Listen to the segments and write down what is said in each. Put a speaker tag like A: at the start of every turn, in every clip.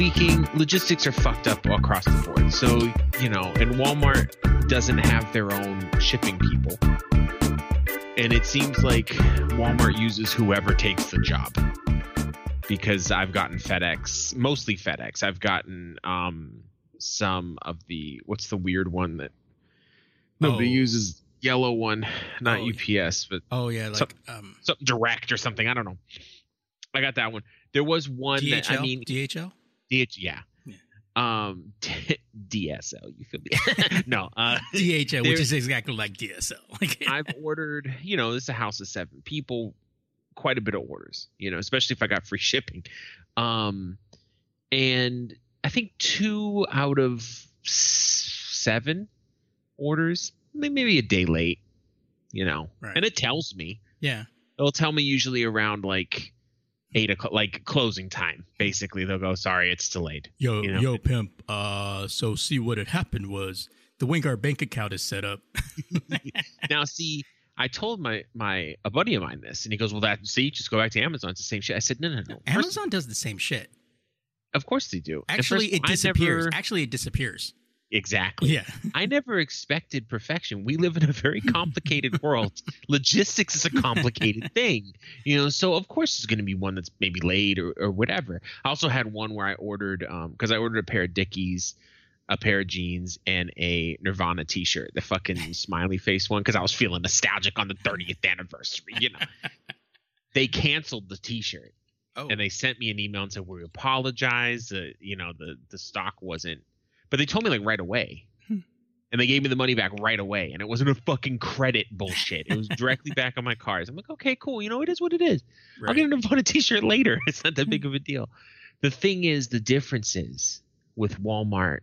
A: Speaking, logistics are fucked up across the board. So, you know, and Walmart doesn't have their own shipping people. And it seems like Walmart uses whoever takes the job because I've gotten FedEx, mostly FedEx. I've gotten um, some of the what's the weird one that nobody
B: Oh.
A: uses yellow one, not
B: Oh.
A: UPS, but
B: Oh yeah, like
A: So-
B: um,
A: something direct or something. I don't know. I got that one. There was one
B: DHL.
A: that I mean,
B: DHL.
A: DH, yeah.
B: Yeah.
A: Um, DSL. You feel me? no. Uh,
B: DHL, which is exactly like DSL. Like
A: I've ordered, you know, this is a house of seven people, quite a bit of orders, you know, especially if I got free shipping. Um, and I think two out of seven orders, maybe a day late, you know,
B: Right.
A: and it tells me,
B: yeah.
A: it'll tell me usually around like eight o'clock, like closing time. Basically, they'll go, sorry, it's delayed.
B: Yo,
A: You know?
B: yo, pimp. Uh, so see what had happened was the Wingard bank account is set up.
A: now, see, I told my my a buddy of mine this, and he goes, "Well, that see, just go back to Amazon. It's the same shit." I said, "No, no, no. First-
B: Amazon does the same shit.
A: Of course they do.
B: Actually,
A: first,
B: it disappears.
A: never-
B: Actually, it disappears.
A: Exactly.
B: Yeah.
A: I never expected perfection. We live in a very complicated world. Logistics is a complicated thing, you know. So of course, there's going to be one that's maybe late or, or whatever. I also had one where I ordered because I ordered a pair of Dickies, a pair of jeans, and a Nirvana T-shirt, the fucking smiley face one, because I was feeling nostalgic on the 30th anniversary. You know, they canceled the T-shirt
B: Oh.
A: and they sent me an email and said we apologize. Uh, you know, the the stock wasn't, but they told me like right away,
B: Hmm.
A: and they gave me the money back right away, and it wasn't a fucking credit bullshit. It was directly back on my cards. I'm like, okay, cool. You know, it is what it is. I'll get a Nirvana T-shirt later. It's not that big of a deal. The thing is, the differences with Walmart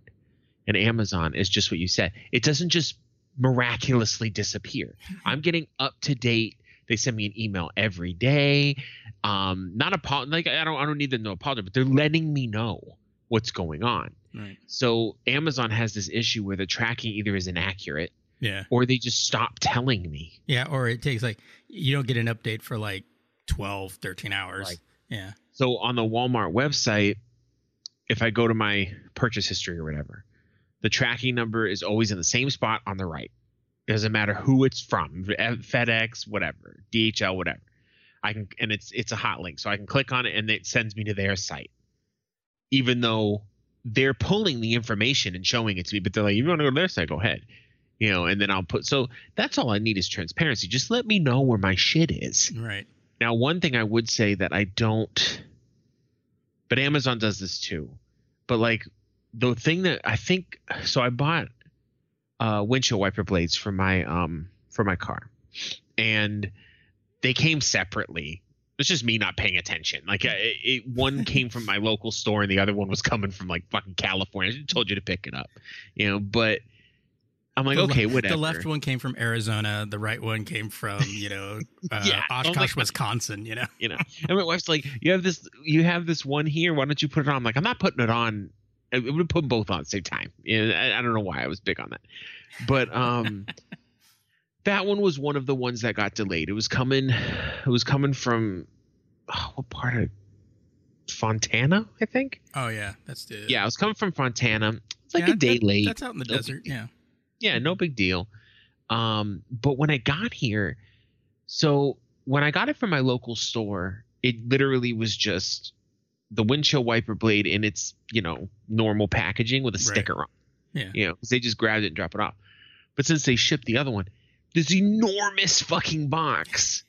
A: and Amazon is just what you said. It doesn't just miraculously disappear. I'm getting up to date. They send me an email every day. Um, not a like I don't I don't need them to apologize, but they're letting me know what's going on.
B: Right.
A: So Amazon has this issue where the tracking either is inaccurate
B: Yeah.
A: or they just stop telling me.
B: Yeah. Or it takes like you don't get an update for like 12, 13 hours.
A: Right.
B: Yeah.
A: So on the Walmart website, if I go to my purchase history or whatever, the tracking number is always in the same spot on the right. It doesn't matter who it's from, FedEx, whatever, DHL, whatever. I can and it's it's a hot link, so I can click on it and it sends me to their site. Even though they're pulling the information and showing it to me, but they're like, "You want to go to their site? Go ahead." You know, and then I'll put. So that's all I need is transparency. Just let me know where my shit is.
B: Right.
A: Now, one thing I would say that I don't, but Amazon does this too. But like the thing that I think, so I bought uh, windshield wiper blades for my um for my car, and they came separately. It's just me not paying attention. Like I, it, one came from my local store and the other one was coming from like fucking California. I told you to pick it up, you know. But I'm like,
B: The
A: okay,
B: le-
A: whatever.
B: The left one came from Arizona. The right one came from you know uh,
A: Yeah.
B: Oshkosh,
A: God.
B: Wisconsin. You know.
A: you know. And my wife's like, you have this, you have this one here. Why don't you put it on? I'm like, I'm not putting it on. I would put them both on at the same time. Yeah, I, I don't know why I was big on that, but um, that one was one of the ones that got delayed. It was coming, it was coming from oh, what part of Fontana, I think.
B: Oh yeah, that's the
A: Yeah, it was coming from Fontana. It's like
B: Yeah,
A: a day
B: that-
A: late.
B: That's out in the
A: No
B: desert.
A: deal.
B: Yeah.
A: yeah, no big deal. Um, but when I got here, so when I got it from my local store, it literally was just the windshield wiper blade in its, you know, normal packaging with a
B: Right.
A: sticker on.
B: Yeah.
A: You know, they just grabbed it and dropped it off. But since they shipped the other one, this enormous fucking box.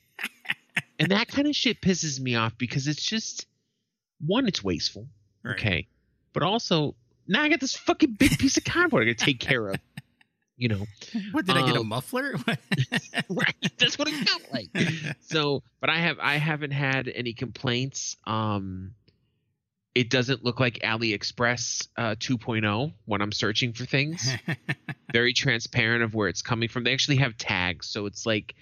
A: and that kind of shit pisses me off because it's just one, it's wasteful.
B: Right.
A: Okay. But also, now I got this fucking big piece of cardboard I gotta take care of. You know,
B: What did I get a
A: Um,
B: muffler?
A: right? That's what it felt like. So, but I have I haven't had any complaints. Um, it doesn't look like AliExpress uh, 2.0 when I'm searching for things. Very transparent of where it's coming from. They actually have tags, so it's like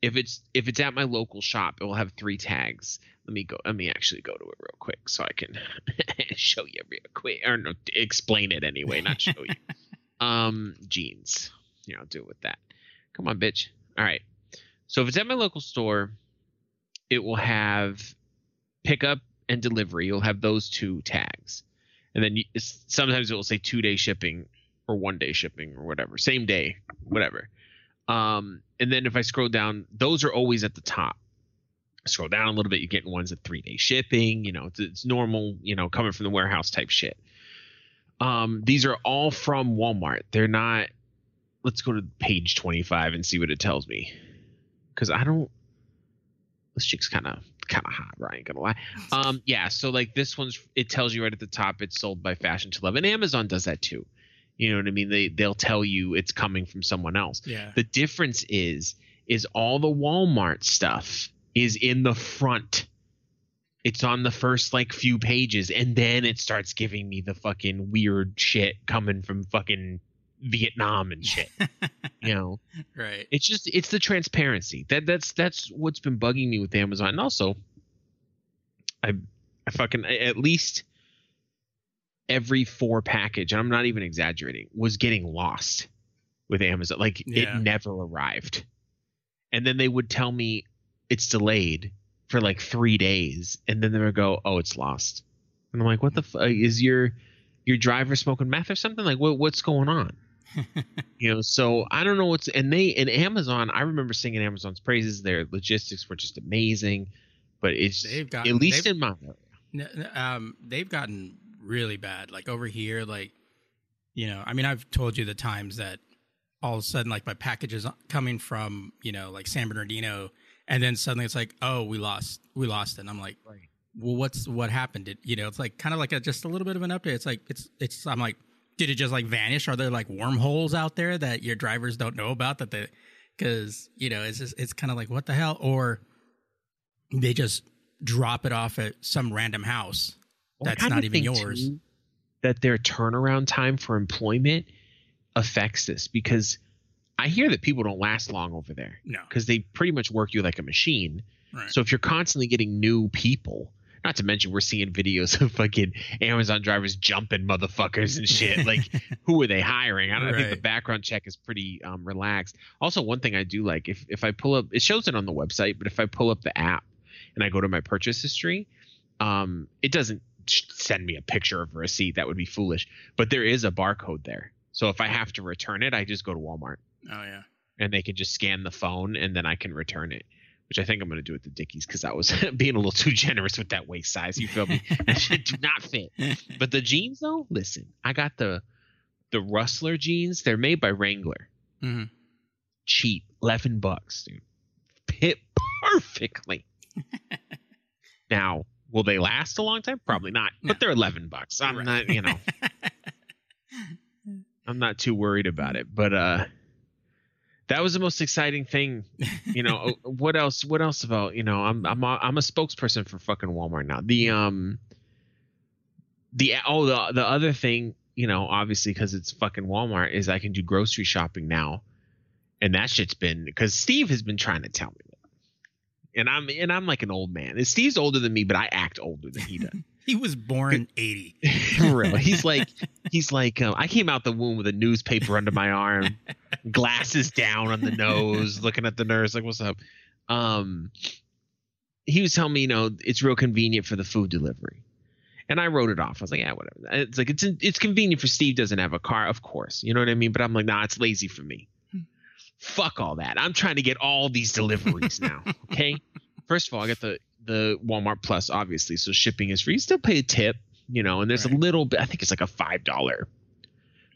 A: if it's if it's at my local shop, it will have three tags. Let me go. Let me actually go to it real quick so I can show you real quick, or no, explain it anyway, not show you. um, jeans. Yeah, I'll do it with that. Come on, bitch. All right. So if it's at my local store, it will have pickup and delivery. You'll have those two tags, and then you, sometimes it will say two day shipping or one day shipping or whatever, same day, whatever. Um, and then if I scroll down, those are always at the top. Scroll down a little bit, you're getting ones at three day shipping. You know, it's, it's normal. You know, coming from the warehouse type shit. Um, these are all from Walmart. They're not. Let's go to page 25 and see what it tells me, because I don't. This chick's kind of kind of hot, right? Ain't gonna lie. Um, yeah. So like this one's, it tells you right at the top it's sold by Fashion to Love, and Amazon does that too. You know what I mean? They they'll tell you it's coming from someone else.
B: yeah.
A: The difference is is all the Walmart stuff is in the front. It's on the first like few pages and then it starts giving me the fucking weird shit coming from fucking Vietnam and shit. you know.
B: right.
A: It's just it's the transparency. That that's that's what's been bugging me with Amazon. And also I I fucking at least every four package, and I'm not even exaggerating, was getting lost with Amazon. Like
B: Yeah.
A: it never arrived. And then they would tell me it's delayed for like three days, and then they would go, "Oh, it's lost." And I'm like, "What the fuck is your your driver smoking meth or something? Like, what what's going on?" You know, so I don't know what's and they and Amazon. I remember singing Amazon's praises. Their logistics were just amazing, but it's
B: They've
A: at least in my area.
B: N- n- um, they've gotten really bad. Like over here, like you know, I mean, I've told you the times that all of a sudden, like my package is coming from you know, like San Bernardino, and then suddenly it's like, oh, we lost, we lost it. And I'm like,
A: Right.
B: well, what's what happened? Did you know? It's like kind of like a, just a little bit of an update. It's like it's it's. I'm like, did it just like vanish? Are there like wormholes out there that your drivers don't know about that they? Because you know, it's just it's kind of like what the hell, or they just drop it off at some random house that's
A: kinda
B: not even yours.
A: too, that their turnaround time for employment affects this because I hear that people don't last long over there
B: No,
A: because they pretty much work you like a machine.
B: right.
A: So if you're constantly getting new people, not to mention we're seeing videos of fucking Amazon drivers jumping motherfuckers and shit. Like, who are they hiring? I don't think the background check is pretty um, relaxed. Also, one thing I do like if if I pull up, it shows it on the website, but if I pull up the app and I go to my purchase history, um, it doesn't send me a picture of a receipt. That would be foolish. But there is a barcode there. So if I have to return it, I just go to Walmart
B: oh yeah,
A: and they can just scan the phone and then I can return it. Which I think I'm going to do at the Dickies because I was being a little too generous with that waist size. You feel me? that shit do not fit. But the jeans though, listen, I got the the Rustler jeans. They're made by Wrangler.
B: Mm-hmm.
A: Cheap, eleven bucks, dude. Fit perfectly. now, will they last a long time? Probably not.
B: No.
A: But they're eleven bucks. I'm
B: Right.
A: not, you know. I'm not too worried about it. But uh that was the most exciting thing. You know, what else? What else about? You know, I'm I'm a, I'm a spokesperson for fucking Walmart now. The um, the oh the the other thing, you know, obviously because it's fucking Walmart, is I can do grocery shopping now, and that shit's been because Steve has been trying to tell me that, and I'm and I'm like an old man. And Steve's older than me, but I act older than he does.
B: He was born 80.
A: Real. He's like he's like um, I came out the womb with a newspaper under my arm, glasses down on the nose, looking at the nurse like what's up. Um he was telling me, you know, it's real convenient for the food delivery. And I wrote it off. I was like, yeah, whatever. It's like it's it's convenient for Steve doesn't have a car, of course. You know what I mean? But I'm like, nah, it's lazy for me. Fuck all that. I'm trying to get all these deliveries now. Okay. First of all, I got the the Walmart Plus, obviously, so shipping is free. You still pay a tip, you know, and there's
B: Right.
A: a little bit. I think it's like a five dollar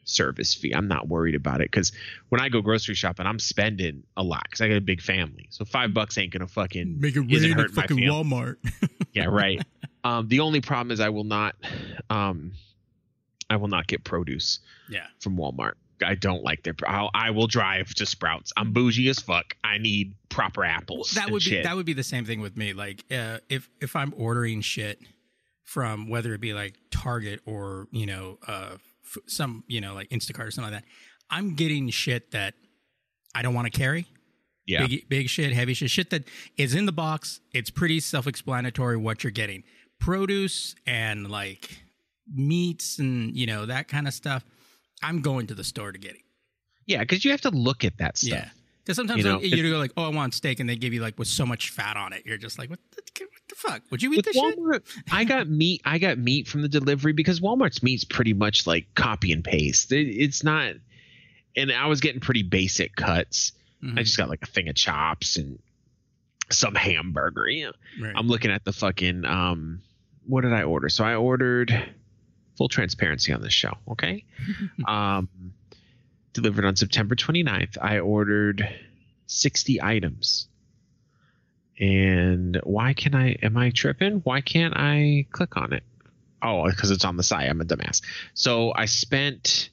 A: service fee. I'm not worried about it because when I go grocery shopping, I'm spending a lot because I got a big family. So five bucks ain't gonna fucking
B: Make it rain at
A: my
B: fucking. Walmart.
A: yeah right. um, the only problem is I will not, um, I will not get produce
B: yeah.
A: from Walmart. I don't like their. I'll, I will drive to Sprouts. I'm bougie as fuck. I need proper apples.
B: that would be
A: shit.
B: that would be the same thing with me. Like uh, if if I'm ordering shit from whether it be like Target or you know uh, some you know like Instacart or something like that, I'm getting shit that I don't want to carry.
A: yeah.
B: Big big shit, heavy shit, shit that is in the box. It's pretty self-explanatory what you're getting. Produce and like meats and you know that kind of stuff. I'm going to the store to get it.
A: Yeah, because you have to look at that stuff.
B: Yeah. Because sometimes
A: You know,
B: you, you go like, "Oh, I want steak," and they give you like with so much fat on it. You're just like, "What the, what the fuck? Would you eat this shit?"
A: Walmart, I got meat. I got meat from the delivery because Walmart's meat's pretty much like copy and paste. It, it's not, and I was getting pretty basic cuts.
B: Mhm.
A: I just got like a thing of chops and some hamburger. Know,
B: Right.
A: I'm looking at the fucking um, what did I order? So I ordered full transparency on this show. Okay, um, delivered on September 29th. I ordered 60 items. And why can I? Am I tripping? Why can't I click on it? Oh, because it's on the side. I'm a dumbass. So I spent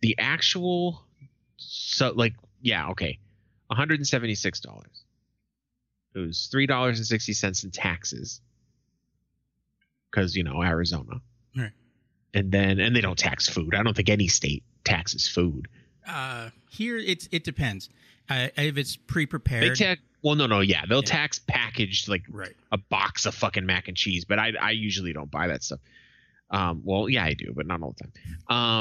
A: the actual, so like yeah, okay, 176 dollars. It was three dollars and sixty cents in taxes, because you know Arizona.
B: Right.
A: And then and they don't tax food. I don't think any state taxes food.
B: uh, here, it's it depends. Uh, if it's pre-prepared, They
A: tax. Well, no, no, yeah, they'll
B: Yeah.
A: tax packaged like
B: right?
A: a box of fucking mac and cheese, but I I usually don't buy that stuff. Um, well, yeah, I do, but not all the time.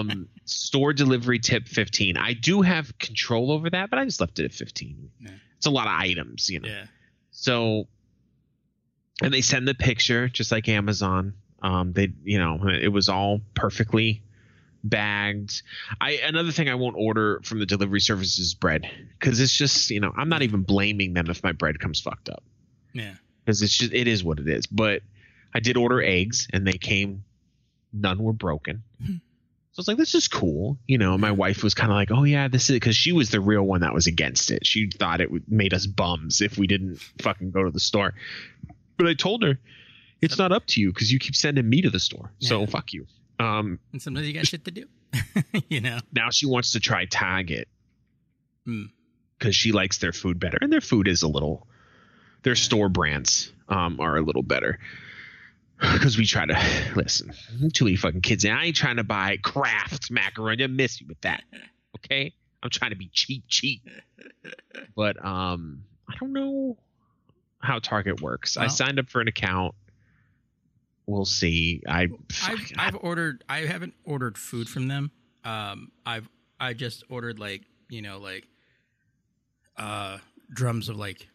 A: Um, store delivery tip fifteen. I do have control over that, but I just left it at fifteen.
B: Yeah.
A: It's a lot of items, you know.
B: Yeah.
A: So, and they send the picture just like Amazon. Um, they, you know, it was all perfectly bagged. I another thing I won't order from the delivery service is bread because it's just, you know, I'm not even blaming them if my bread comes fucked up
B: Yeah.
A: because it's just it is what it is. But I did order eggs and they came, none were broken.
B: Hmm.
A: So it's like this is cool, you know. My wife was kind of like, "Oh yeah, this is," because she was the real one that was against it. She thought it made us bums if we didn't fucking go to the store. But I told her, it's not up to you because you keep sending me to the store. So fuck you. Um,
B: And sometimes you got shit to do. you know.
A: now she wants to try Target
B: Hmm.
A: because she likes their food better, and their food is a little. Their store brands um, are a little better because we try to listen. Too many fucking kids, and I ain't trying to buy Kraft macaroni. I miss you with that. Okay, I'm trying to be cheap, cheap. But um, I don't know how Target works. I signed up for an account. We'll see. I
B: I've I've ordered. I haven't ordered food from them. Um, I've I just ordered like you know like uh drums of like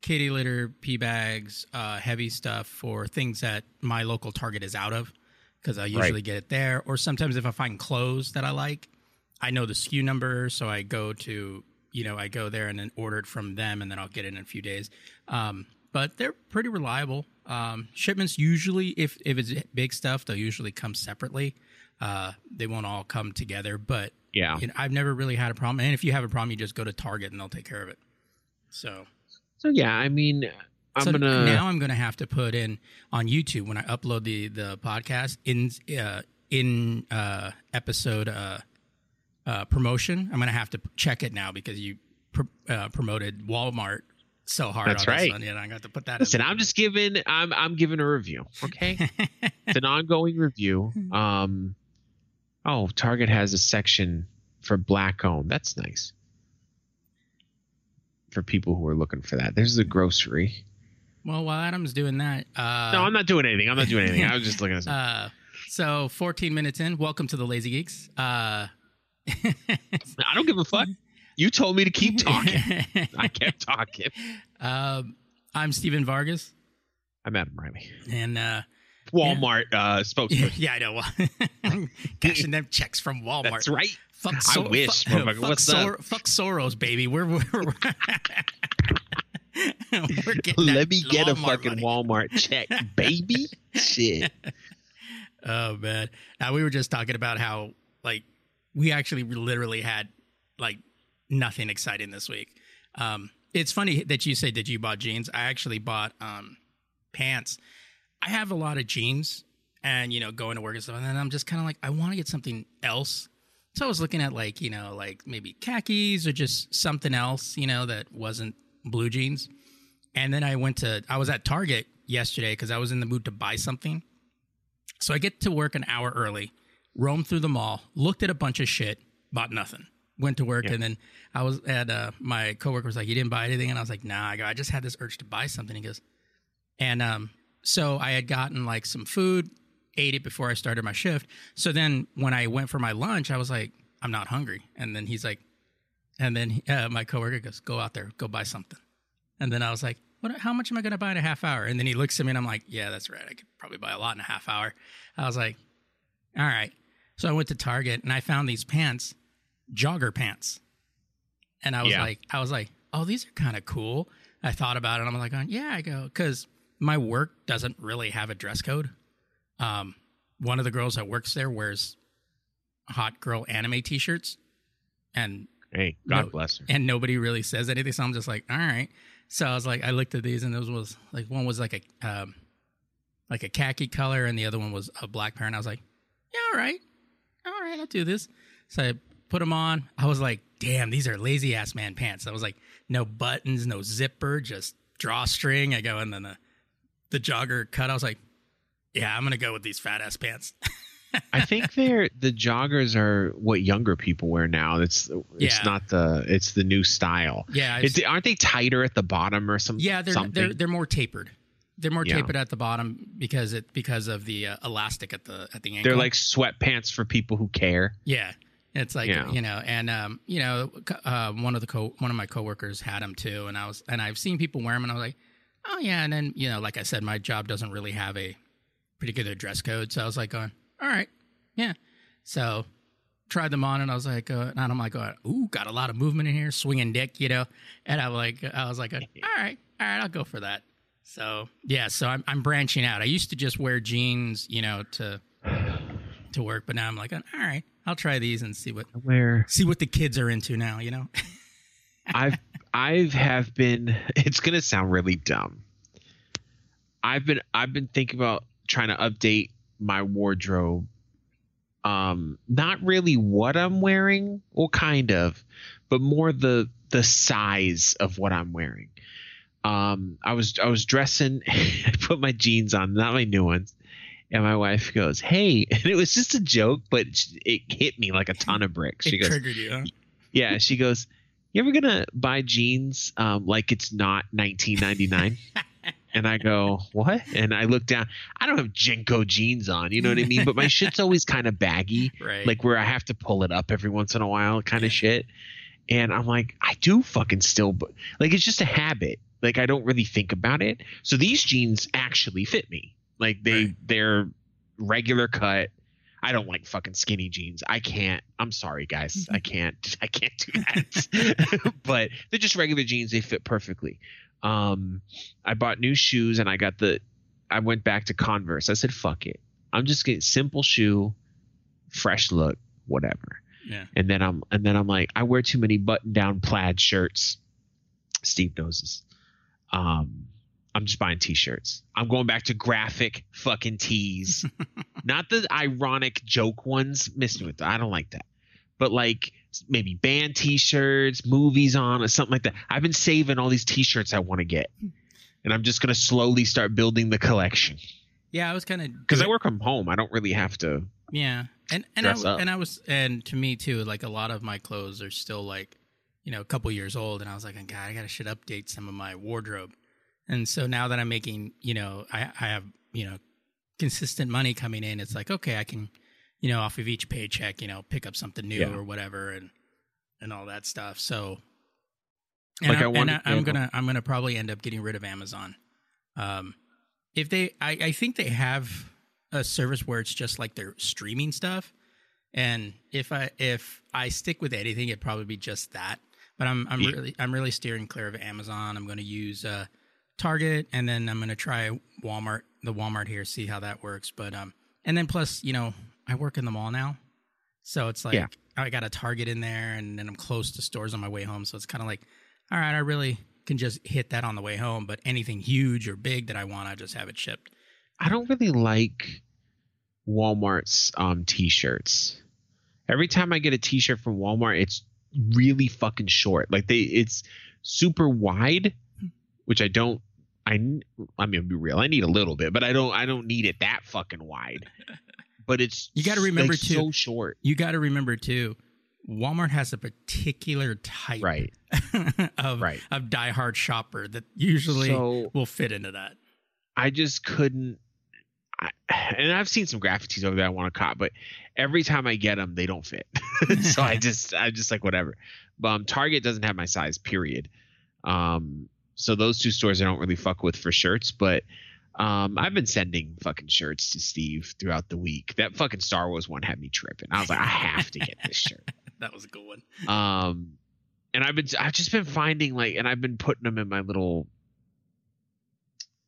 B: kitty litter, pee bags, uh, heavy stuff for things that my local Target is out of because I usually get it there. Or sometimes if I find clothes that I like, I know the SKU number, so I go to you know I go there and then order it from them, and then I'll get it in a few days. Um, but they're pretty reliable. Um, shipments usually, if if it's big stuff, they'll usually come separately. Uh, they won't all come together, but
A: yeah.
B: you know, I've never really had a problem. And if you have a problem, you just go to Target and they'll take care of it. So,
A: So yeah, I mean, I'm
B: so
A: gonna
B: now I'm gonna have to put in on YouTube when I upload the the podcast in uh, in uh, episode uh, promotion. I'm gonna have to check it now because you pr- uh, promoted Walmart so hard.
A: That's
B: on
A: right.
B: This one. Yeah, I got to put that.
A: Listen. I'm just giving I'm I'm giving a review. Okay, it's an ongoing review. Um, oh, Target has a section for black owned. That's nice for people who are looking for that. There's a grocery.
B: well, while Adam's doing that, uh,
A: no, I'm not doing anything. I'm not doing anything. I was just looking at. Some,
B: Uh, so 14 minutes in, welcome to the Lazy Geeks. Uh,
A: I don't give a fuck. You told me to keep talking. I kept talking.
B: um, I'm Steven Vargas,
A: I'm Adam Riley,
B: and uh,
A: Walmart uh,
B: yeah,
A: spokesperson.
B: yeah, I know. Cashing them checks from Walmart.
A: That's right.
B: Fuck
A: I wish,
B: Fuck, fuck,
A: What's
B: Sor- fuck Soros, baby. We're we're, we're,
A: Let me get a fucking
B: money.
A: Walmart check, baby. Shit.
B: Oh man, Now we were just talking about how like we actually literally had like nothing exciting this week. Um, it's funny that you say that you bought jeans. I actually bought um, pants. I have a lot of jeans, and you know, going to work and stuff. And then I'm just kind of like, I want to get something else. So I was looking at like you know, like maybe khakis or just something else, you know, that wasn't blue jeans. And then I went to, I was at Target yesterday because I was in the mood to buy something. So I get to work an hour early, roamed through the mall, looked at a bunch of shit, bought nothing. Went to work
A: Yeah.
B: and then I was at uh, my coworker was like, "You didn't buy anything," and I was like, "Nah." I go, "I just had this urge to buy something." He goes, and um, so I had gotten like some food, ate it before I started my shift. So then when I went for my lunch, I was like, "I'm not hungry," and then he's like, and then uh, my coworker goes, "Go out there, go buy something," and then I was like. What, how much am I going to buy in a half hour? And then he looks at me and I'm like, yeah, that's right. I could probably buy a lot in a half hour. I was like, all right. So I went to Target and I found these pants, jogger pants. And I was
A: Yeah.
B: like, I was like, oh, these are kind of cool. I thought about it. I'm like, going, yeah, I go, because my work doesn't really have a dress code. Um, one of the girls that works there wears hot girl anime t-shirts and
A: Hey, God
B: No.
A: bless her.
B: and nobody really says anything. So I'm just like, all right. So I was like, I looked at these, and those was like one was like a um, like a khaki color, and the other one was a black pair. And I was like, yeah, all right, all right, I'll do this. So I put them on. I was like, damn, these are lazy ass man pants. I was like, no buttons, no zipper, just drawstring. I go, and then the the jogger cut. I was like, yeah, I'm gonna go with these fat ass pants.
A: I think they're the joggers are what younger people wear now. It's it's
B: Yeah.
A: not the it's the new style.
B: yeah,
A: aren't they tighter at the bottom or some?
B: Yeah, they're
A: something?
B: they're they're more tapered. They're more
A: Yeah.
B: tapered at the bottom because it because of the uh, elastic at the at the ankle.
A: They're like sweatpants for people who care.
B: yeah, it's like
A: Yeah.
B: you know, and um, you know, uh, one of the co one of my coworkers had them too, and I was and I've seen people wear them, and I was like, oh yeah, and then you know, like I said, my job doesn't really have a particular dress code, so I was like, going, all right, yeah, so tried them on, and I was like, uh, and I'm like, going, ooh, got a lot of movement in here, swinging dick, you know, and I was like, I was like, all right, all right, I'll go for that. So yeah, so I'm I'm branching out. I used to just wear jeans, you know, to to work, but now I'm like, all right, I'll try these and see what
A: Where
B: see what the kids are into now, you know.
A: I've I've have been. It's gonna sound really dumb. I've been I've been thinking about trying to update my wardrobe. Um, not really what I'm wearing, well, kind of, but more the the size of what I'm wearing. Um, I was I was dressing. I put my jeans on, not my new ones. And my wife goes, "Hey," and it was just a joke, but it hit me like a ton of bricks. She
B: it
A: goes,
B: triggered you. Huh?
A: yeah, she goes, "You ever gonna buy jeans um, like it's not 1999?" and I go, "What?" And I look down. I don't have JNCO jeans on, you know what I mean? But my shit's always kind of baggy,
B: Right.
A: like where I have to pull it up every once in a while, kind of shit. And I'm like, I do fucking still, but like it's just a habit. Like I don't really think about it. So these jeans actually fit me. Like they
B: Right.
A: they're regular cut. I don't like fucking skinny jeans. I can't. I'm sorry, guys. I can't. I can't do that. but they're just regular jeans. They fit perfectly. Um, I bought new shoes and I got the. I went back to Converse. I said, "Fuck it. I'm just getting simple shoe, fresh look, whatever."
B: yeah.
A: And then I'm and then I'm like, I wear too many button down plaid shirts. Steve knows this. Um, I'm just buying t-shirts. I'm going back to graphic fucking tees, not the ironic joke ones. Missing with I don't like that. but like maybe band T-shirts, movies on, or something like that. I've been saving all these T-shirts I want to get, and I'm just gonna slowly start building the collection.
B: Yeah, I was kind of
A: Because I work from home, I don't really have to.
B: Yeah, and and I, and I was and to me too, like a lot of my clothes are still like, you know, a couple years old, and I was like, God, I gotta should update some of my wardrobe. And so now that I'm making, you know, I I have you know consistent money coming in, it's like okay, I can, you know, off of each paycheck, you know, pick up something new
A: Yeah.
B: or whatever, and and all that stuff. So, and,
A: Like,
B: I,
A: I
B: and
A: want-
B: I, I'm
A: yeah.
B: gonna I'm gonna probably end up getting rid of Amazon. Um, if they, I, I think they have a service where it's just like their streaming stuff, and if I if I stick with anything, it'd probably be just that. But I'm I'm
A: Yeah.
B: really I'm really steering clear of Amazon. I'm going to use uh, Target, and then I'm going to try Walmart, the Walmart here, see how that works. But um, and then plus, you know, I work in the mall now, so it's like
A: Yeah.
B: I got a Target in there, and then I'm close to stores on my way home. So it's kind of like, all right, I really can just hit that on the way home. But anything huge or big that I want, I just have it shipped.
A: I don't really like Walmart's um t-shirts. Every time I get a t-shirt from Walmart, it's really fucking short. Like they it's super wide, which I don't I I mean be real. I need a little bit, but I don't I don't need it that fucking wide. But it's
B: You gotta remember,
A: like,
B: too-
A: so short.
B: You got to remember too, Walmart has a particular type
A: Right.
B: of
A: Right.
B: of diehard shopper that usually
A: So
B: will fit into that.
A: I just couldn't. I, and I've seen some graphic tees over there I want to cop, but every time I get them, they don't fit. so I just, I just like whatever. But um, Target doesn't have my size, period. Um, so those two stores I don't really fuck with for shirts, but um, I've been sending fucking shirts to Steve throughout the week. That fucking Star Wars one had me tripping. I was like, I have to get this shirt.
B: That was a good one.
A: Um, and I've been I've just been finding like, and I've been putting them in my little,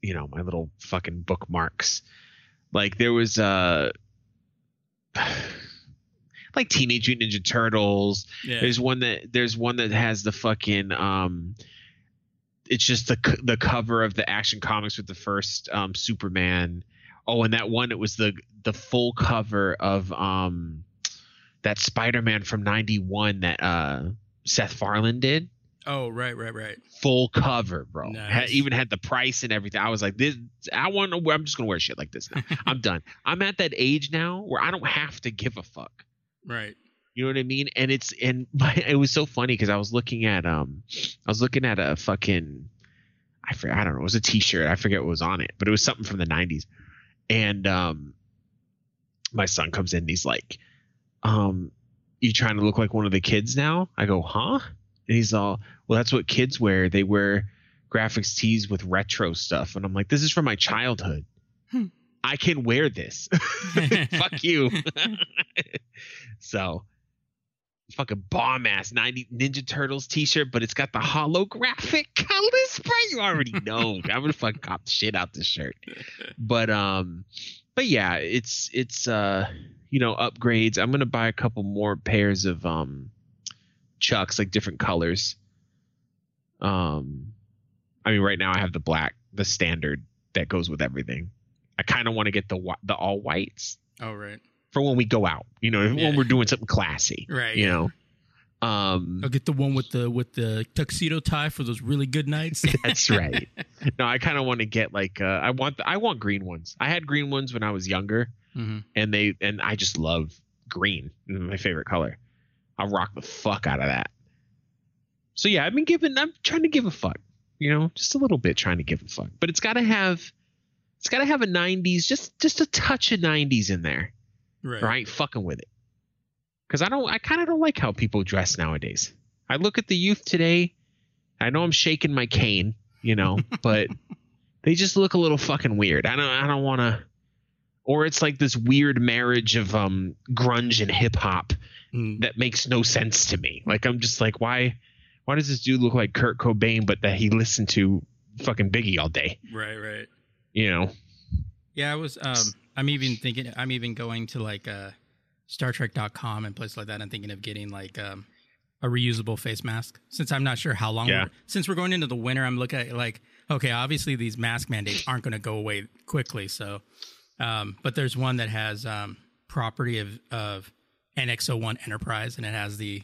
A: you know, my little fucking bookmarks. Like there was uh like Teenage Mutant Ninja Turtles.
B: Yeah.
A: There's one that there's one that has the fucking um. It's just the the cover of the Action Comics with the first um Superman. Oh, and that one it was the the full cover of um that Spider-Man from 91 that uh Todd McFarlane did.
B: Oh, right, right, right.
A: Full cover, bro.
B: Nice.
A: Had, even had the price and everything. I was like, this I want to I'm just going to wear shit like this now. I'm done. I'm at that age now where I don't have to give a fuck.
B: Right.
A: You know what I mean? And it's and my, it was so funny because I was looking at um I was looking at a fucking I forget I don't know it was a T-shirt I forget what was on it but it was something from the '90s and um my son comes in and he's like um you trying to look like one of the kids now I go huh and he's all well that's what kids wear they wear graphics tees with retro stuff and I'm like this is from my childhood
B: Hmm.
A: I can wear this fuck you so fucking bomb ass 90 Ninja Turtles t-shirt, but it's got the holographic color spray. You already know. I'm gonna fucking cop the shit out this shirt. But um but yeah, it's it's uh you know, upgrades. I'm gonna buy a couple more pairs of um chucks, like different colors. Um I mean right now I have the black, the standard that goes with everything. I kind of want to get the whi- the all whites
B: Oh, right.
A: for when we go out. You know,
B: Yeah.
A: when we're doing something classy.
B: Right.
A: You know. Um
B: I'll get the one with the with the tuxedo tie for those really good nights.
A: that's right. No, I kind of want to get like uh, I want I want green ones. I had green ones when I was younger,
B: hmm
A: and they and I just love green. My favorite color. I'll rock the fuck out of that. So yeah, I've been giving. I'm trying to give a fuck. You know, just a little bit trying to give a fuck. But it's got to have, it's got to have a '90s, just just a touch of '90s in there,
B: Right.
A: or I ain't fucking with it. Because I don't, I kind of don't like how people dress nowadays. I look at the youth today. I know I'm shaking my cane, you know, but they just look a little fucking weird. I don't, I don't want to. Or it's like this weird marriage of um grunge and hip hop
B: Mm.
A: that makes no sense to me. Like I'm just like, why, why does this dude look like Kurt Cobain, but that he listened to fucking Biggie all day?
B: Right. Right.
A: You know?
B: Yeah, I was. Um, I'm even thinking. I'm even going to like uh, Star Trek.com and places like that, and thinking of getting like um, a reusable face mask. Since I'm not sure how long.
A: Yeah.
B: we're- since we're going into the winter, I'm looking at like, okay, obviously these mask mandates aren't going to go away quickly. So, um, but there's one that has um, property of of NX01 Enterprise, and it has the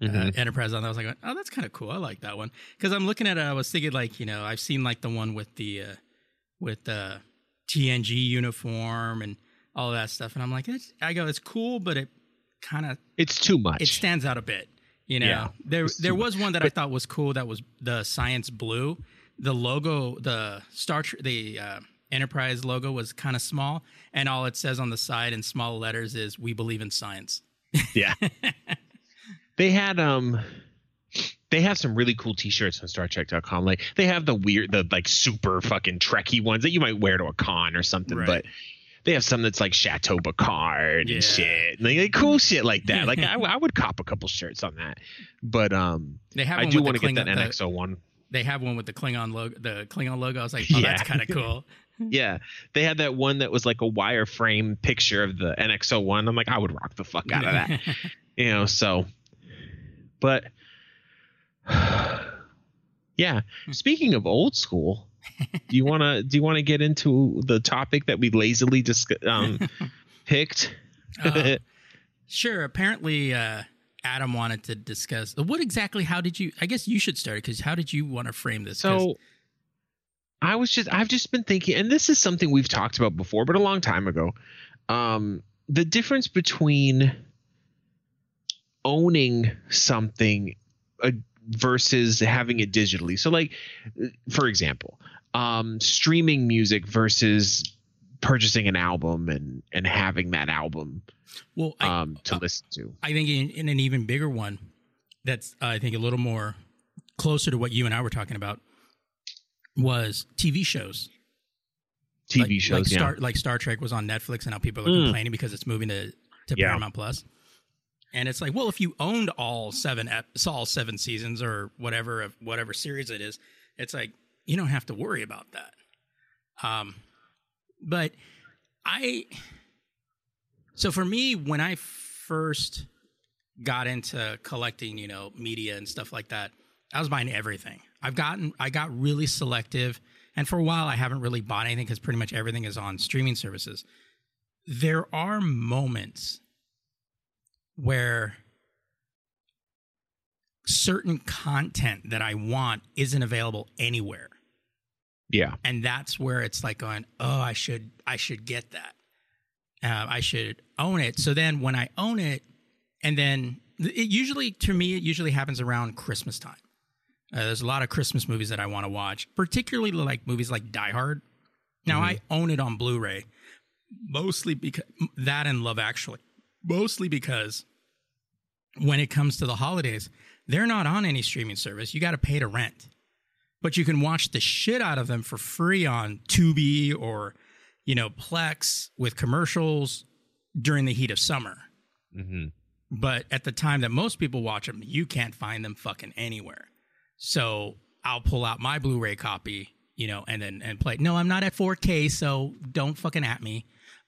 B: uh,
A: Mhm.
B: Enterprise on. there. I was like, oh, that's kind of cool. I like that one because I'm looking at it. I was thinking like, you know, I've seen like the one with the uh, with the TNG uniform and all that stuff, and I'm like, it's, I go, it's cool, but it kind of
A: It's too much.
B: it stands out a bit. You know,
A: Yeah,
B: there there was one that I thought was cool. That was the Science Blue. The logo, the Star, Tr- the uh, Enterprise logo was kind of small, and all it says on the side in small letters is "We believe in science."
A: yeah. they had um they have some really cool t-shirts on StarTrek.com. Like they have the weird the like super fucking Trekky ones that you might wear to a con or something,
B: Right.
A: but they have some that's like Chateau Picard
B: Yeah.
A: and shit. Like, like cool shit like that. Like I, I would cop a couple shirts on that. But um
B: They have
A: I
B: one
A: do want to get that
B: the-
A: NX01.
B: They have one with the Klingon logo. The Klingon logo. I was like, oh,
A: Yeah.
B: that's kind of cool.
A: Yeah. They had that one that was like a wireframe picture of the NX01. I'm like, I would rock the fuck out of that. you know so but yeah
B: Hmm.
A: speaking of old school do you want to do you want to get into the topic that we lazily just um picked
B: Uh, sure. Apparently, uh, Adam wanted to discuss what exactly. How did you? I guess you should start because how did you want to frame this?
A: so i was just i've just been thinking and this is something we've talked about before but a long time ago um the difference between owning something uh, versus having it digitally so like for example um streaming music versus purchasing an album and and having that album
B: well, I,
A: um to
B: uh,
A: listen to
B: I think in, in an even bigger one, that's uh, I think a little more closer to what you and I were talking about was TV shows.
A: tv
B: like,
A: shows
B: like
A: yeah
B: Star like Star Trek was on Netflix, and now people are
A: Mm.
B: complaining because it's moving to to
A: Yeah.
B: Paramount Plus. And it's like, well, if you owned all seven ep- all seven seasons or whatever of whatever series it is, it's like you don't have to worry about that. Um, but I, so for me, when I first got into collecting, you know, media and stuff like that, I was buying everything. I've gotten, I got really selective, and for a while, I haven't really bought anything because pretty much everything is on streaming services. There are moments where certain content that I want isn't available anywhere.
A: Yeah.
B: And that's where it's like going oh i should i should get that. Uh, i should own it. So then when i own it and then it usually to me it usually happens around christmas time. Uh, there's a lot of christmas movies that i want to watch particularly like movies like die hard. Now i own it on blu-ray mostly because that and love actually mostly because when it comes to the holidays they're not on any streaming service you got to pay to rent but you can watch the shit out of them for free on Tubi or, you know, Plex with commercials during the heat of summer.
A: hmm
B: But at the time that most people watch them, you can't find them fucking anywhere. So I'll pull out my Blu-ray copy, you know, and then and play. No, I'm not at 4K, so don't fucking at me.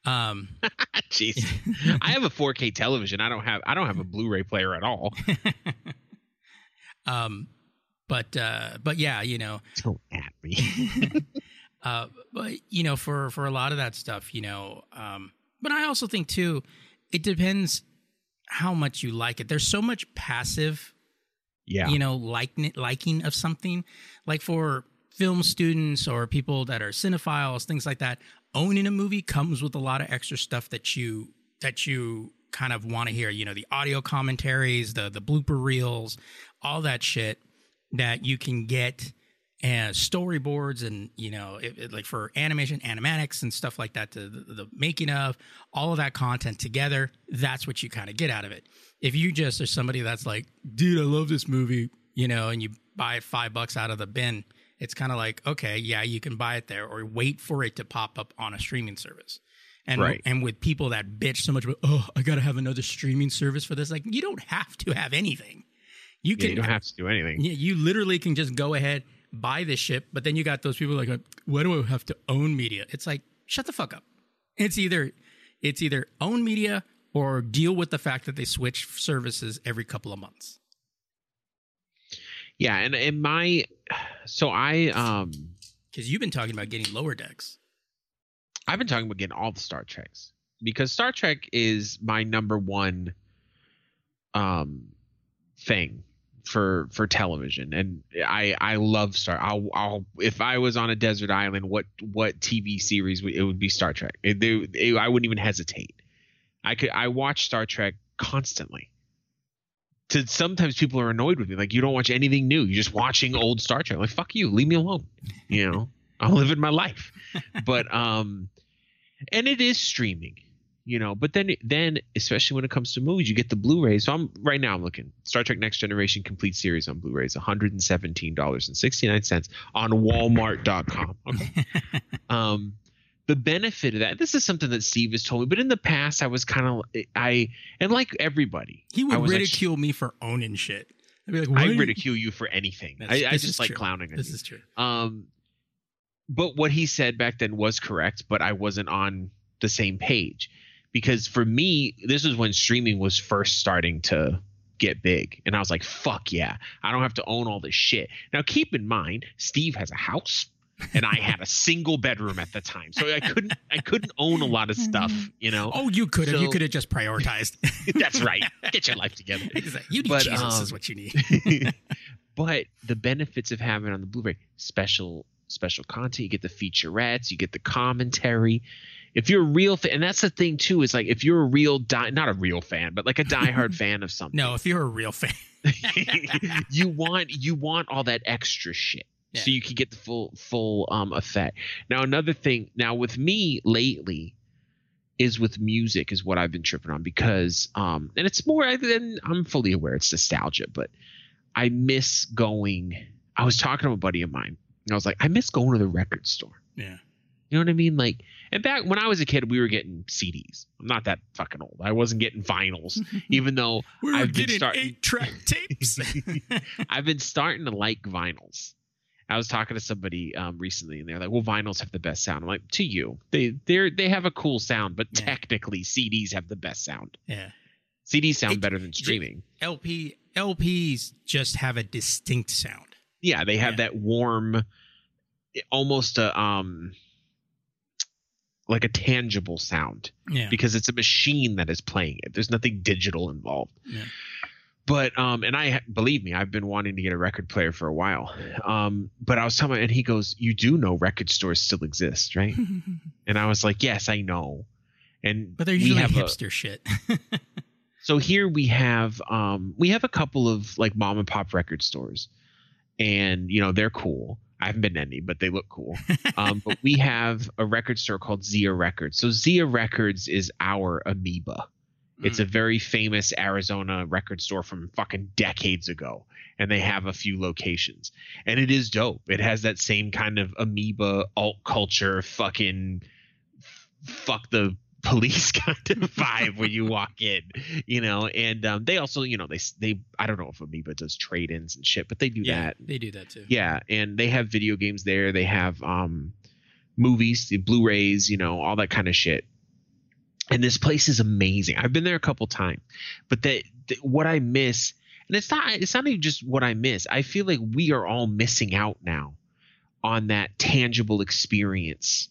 B: Um,
A: Jeez, I have a 4K television. I don't have I don't have a Blu-ray player at all.
B: um, but uh, but yeah, you know,
A: Don't at me.
B: uh, but you know, for for a lot of that stuff, you know, um, but I also think too, it depends how much you like it. There's so much passive,
A: Yeah,
B: you know, like liking of something, like for film students or people that are cinephiles, things like that. Owning a movie comes with a lot of extra stuff that you that you kind of want to hear. You know, the audio commentaries, the the blooper reels, all that shit that you can get and storyboards and you know it, it- like for animation animatics and stuff like that the, the, the making of all of that content together that's what you kind of get out of it if you just are somebody that's like dude i love this movie you know and you buy five bucks out of the bin it's kind of like okay yeah you can buy it there or wait for it to pop up on a streaming service and
A: Right.
B: and with people that bitch so much about oh i gotta have another streaming service for this like you don't have to have anything you
A: yeah,
B: can
A: you don't have to do anything.
B: yeah, you literally can just go ahead, buy this shit, but then you got those people like, why do I have to own media? It's like, shut the fuck up. It's either it's either own media or deal with the fact that they switch services every couple of months.
A: Yeah, and in my so I um
B: Because you've been talking about getting lower decks.
A: I've been talking about getting all the Star Treks because Star Trek is my number one um thing for for television. And i i love star i'll, I'll if i was on a desert island what what tv series would, it would be star trek. It, it, i wouldn't even hesitate. I could i watch star trek constantly to sometimes people are annoyed with me. Like you don't watch anything new. You're just watching old star trek. Like fuck you. Leave me alone. You know? I'm living my life. But um and it is streaming you know? But then then especially when it comes to movies you get the blu-rays. So i'm right now i'm looking star trek next generation complete series on blu-rays $117.69 on walmart.com okay. Um the benefit of that this is something that steve has told me but in the past i was kind of i and like everybody
B: he would ridicule
A: like,
B: me for owning shit
A: I'd be like, I ridicule you for anything. I, I just like
B: true.
A: clowning.
B: This
A: you.
B: is true.
A: Um, but what he said back then was correct, but I wasn't on the same page because for me, this was when streaming was first starting to get big, and I was like, "Fuck yeah, I don't have to own all this shit." Now, keep in mind, Steve has a house. and I had a single bedroom at the time, so I couldn't I couldn't own a lot of stuff, you know.
B: Oh, you could have.
A: So-
B: you could have just prioritized.
A: That's right. Get your life together.
B: you need
A: But,
B: Jesus
A: um,
B: is what you need.
A: but the benefits of having it on the Blu-ray special special content, you get the featurettes, you get the commentary. If you're a real fan, and that's the thing too, is like if you're a real die, not a real fan, but like a diehard fan of something,
B: No, if you're a real fan,
A: you want you want all that extra shit.
B: Yeah.
A: So you can get the full full um effect. Now another thing, now with me lately, is with music is what I've been tripping on because um and it's more than I'm fully aware it's nostalgia, but I miss going. I was talking to a buddy of mine, and I was like, I miss going to the record store.
B: yeah.
A: You know what I mean? Like, and back when I was a kid, we were getting CDs. I'm not that fucking old. I wasn't getting vinyls, even though
B: We were
A: I've been
B: getting
A: starting-
B: eight-track tapes.
A: I've been starting to like vinyls. I was talking to somebody um, recently, and they're like, "Well, vinyls have the best sound." I'm like, "To you, they they they have a cool sound, but
B: Yeah.
A: technically, CDs have the best sound.
B: yeah.
A: CDs sound
B: It-
A: better than streaming.
B: LP LPs just have a distinct sound.
A: Yeah, they have
B: Yeah.
A: that warm, almost a um, like a tangible sound
B: Yeah.
A: because it's a machine that is playing it. There's nothing digital involved.
B: Yeah.
A: But um, and I believe me, I've been wanting to get a record player for a while. Um, but I was telling him, and he goes, "You do know record stores still exist, right?" and I was like, "Yes, I know." And
B: but they're usually
A: have a-
B: hipster shit.
A: so here we have um, we have a couple of like mom and pop record stores, and you know they're cool. I haven't been to any, but they look cool. Um, but we have a record store called Zia Records. So Zia Records is our amoeba. It's a very famous Arizona record store from fucking decades ago, and they have a few locations. And it is dope. It has that same kind of amoeba alt culture, fucking fuck the police kind of vibe when you walk in, you know. And um, they also, you know, they they I don't know if amoeba does trade ins and shit, but they do
B: yeah,
A: that.
B: they do that too.
A: Yeah, and they have video games there. They have um movies, the Blu-rays, you know, all that kind of shit. And this place is amazing. I've been there a couple times, but that that- what I miss, and it's not it's not even just what I miss. I feel like we are all missing out now on that tangible experience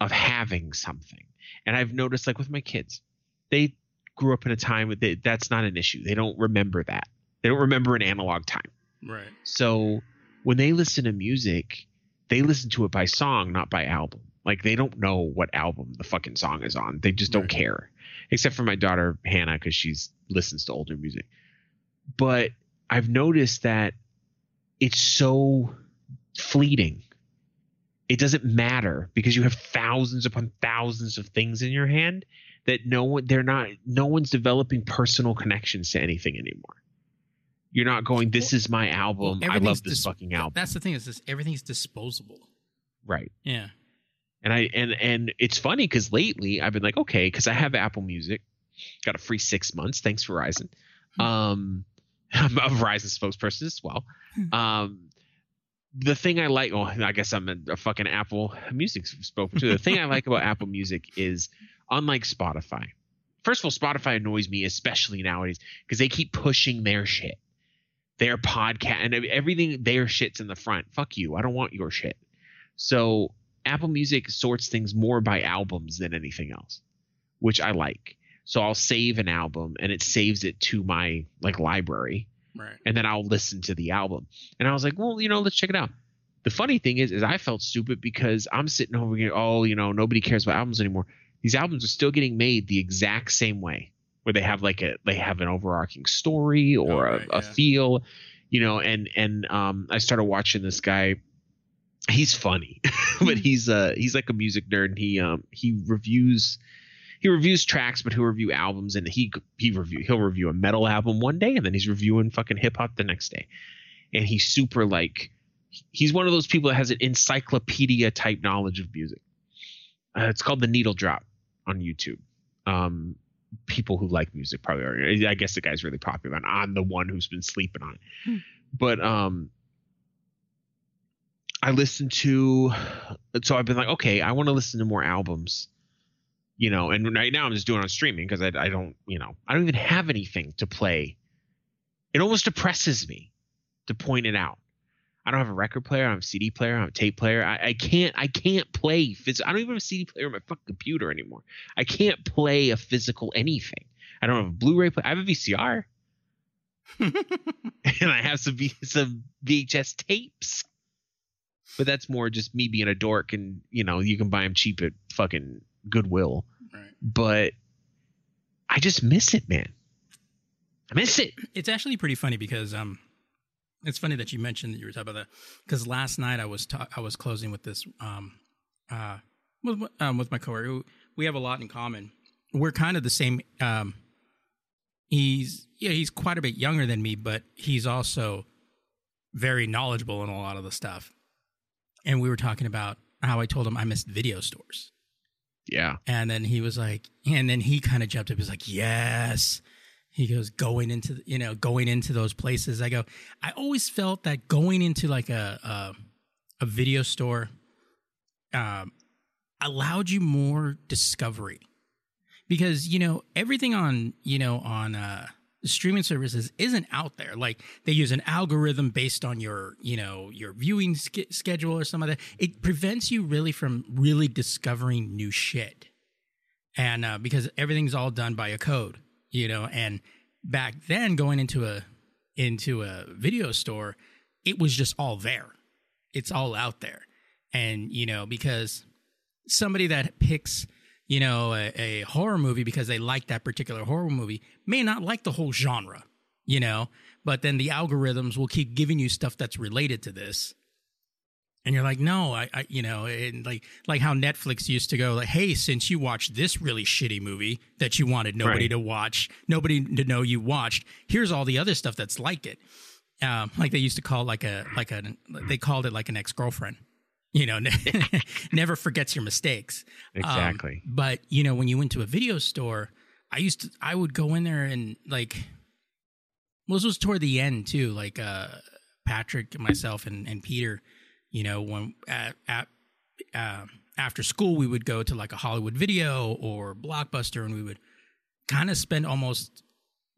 A: of having something. And I've noticed, like with my kids, they grew up in a time that that's not an issue. They don't remember that. They don't remember an analog time.
B: Right.
A: So when they listen to music, they listen to it by song, not by album. Like they don't know what album the fucking song is on. They just don't
B: Right.
A: care. Except for my daughter Hannah because she's listens to older music. But I've noticed that it's so fleeting. It doesn't matter because you have thousands upon thousands of things in your hand that no one they're not no one's developing personal connections to anything anymore. You're not going, this is my album. I love this
B: dis-
A: fucking album.
B: That's the thing is this everything's disposable.
A: Right.
B: Yeah.
A: And I and and it's funny because lately I've been like, okay, because I have Apple Music, got a free six months. Thanks Verizon. Um, I'm a Verizon spokesperson as well. Um, the thing I like, well, I guess I'm a, a fucking Apple Music spokesperson. too. The thing I like about Apple Music is, unlike Spotify. First of all, Spotify annoys me, especially nowadays, because they keep pushing their shit, their podcast, and everything their shit's in the front. Fuck you. I don't want your shit. So Apple Music sorts things more by albums than anything else, which I like. So I'll save an album and it saves it to my like library
B: Right.
A: and then I'll listen to the album. And I was like, well, you know, let's check it out. The funny thing is, is I felt stupid because I'm sitting over here, oh, you know, nobody cares about albums anymore. These albums are still getting made the exact same way, where they have like a they have an overarching story or
B: Oh, right,
A: a, a
B: yeah.
A: feel, you know. And and um, I started watching this guy. He's funny, but he's uh he's like a music nerd. And he um he reviews he reviews tracks, but he'll review albums, and he he review he'll review a metal album one day, and then he's reviewing fucking hip hop the next day, and he's super like he's one of those people that has an encyclopedia type knowledge of music. Uh, it's called the Needle Drop on YouTube. Um, people who like music probably are. I guess the guy's really popular, and I'm the one who's been sleeping on it.
B: Hmm.
A: But um, I listened to, so I've been like, okay, I want to listen to more albums you know and right now i'm just doing it on streaming because I, I don't you know i don't even have anything to play. It almost depresses me to point it out. I don't have a record player i don't have a cd player i don't have a tape player. I, I can't i can't play phys- i don't even have a cd player on my fucking computer anymore. I can't play a physical anything. I don't have a blu-ray player i have a vcr and i have some, v- some vhs tapes but that's more just me being a dork and you know you can buy them cheap at fucking goodwill
B: right.
A: but I just miss it, man. I miss it.
B: It's actually pretty funny because um, it's funny that you mentioned that you were talking about that because last night I was ta- I was closing with this um, uh, with um, with my coworker. We have a lot in common. We're kind of the same. Um, he's yeah, he's quite a bit younger than me, but he's also very knowledgeable in a lot of the stuff. And we were talking about how I told him I missed video stores.
A: Yeah.
B: And then he was like, and then he kind of jumped up. He was like, yes. He goes, going into, you know, going into those places. I go, I always felt that going into like a, a, a video store um, allowed you more discovery because, you know, everything on, you know, on, uh, streaming services isn't out there. Like they use an algorithm based on your you know your viewing sch- schedule or some of that. It prevents you really from really discovering new shit. And uh, because everything's all done by a code you know? And back then going into a into a video store it was just all there. It's all out there. And you know because somebody that picks you know a, a horror movie because they like that particular horror movie may not like the whole genre you know but then the algorithms will keep giving you stuff that's related to this. And you're like no i, I you know and like like how netflix used to go like hey since you watched this really shitty movie that you wanted nobody
A: Right.
B: to watch nobody to know you watched here's all the other stuff that's like it. Um, like they used to call like a like a they called it like an ex-girlfriend you know never forgets your mistakes. Um,
A: Exactly.
B: but you know when you went to a video store i used to i would go in there and like well, this was toward the end too like uh patrick and myself and, and peter you know when at, at um after school we would go to like a hollywood video or blockbuster and we would kind of spend almost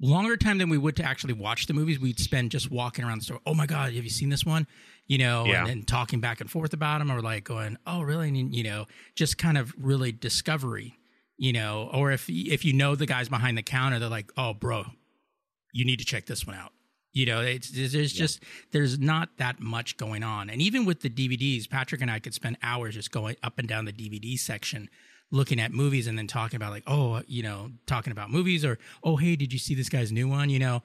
B: longer time than we would to actually watch the movies. We'd spend just walking around the store. Oh my god have you seen this one you know
A: Yeah.
B: and then talking back and forth about them or like going oh really? And you know just kind of really discovery you know? Or if if you know the guys behind the counter they're like oh bro you need to check this one out. You know it's there's just there's not that much going on. And even with the dvds patrick and i could spend hours just going up and down the dvd section looking at movies and then talking about like oh you know talking about movies or oh hey did you see this guy's new one? You know?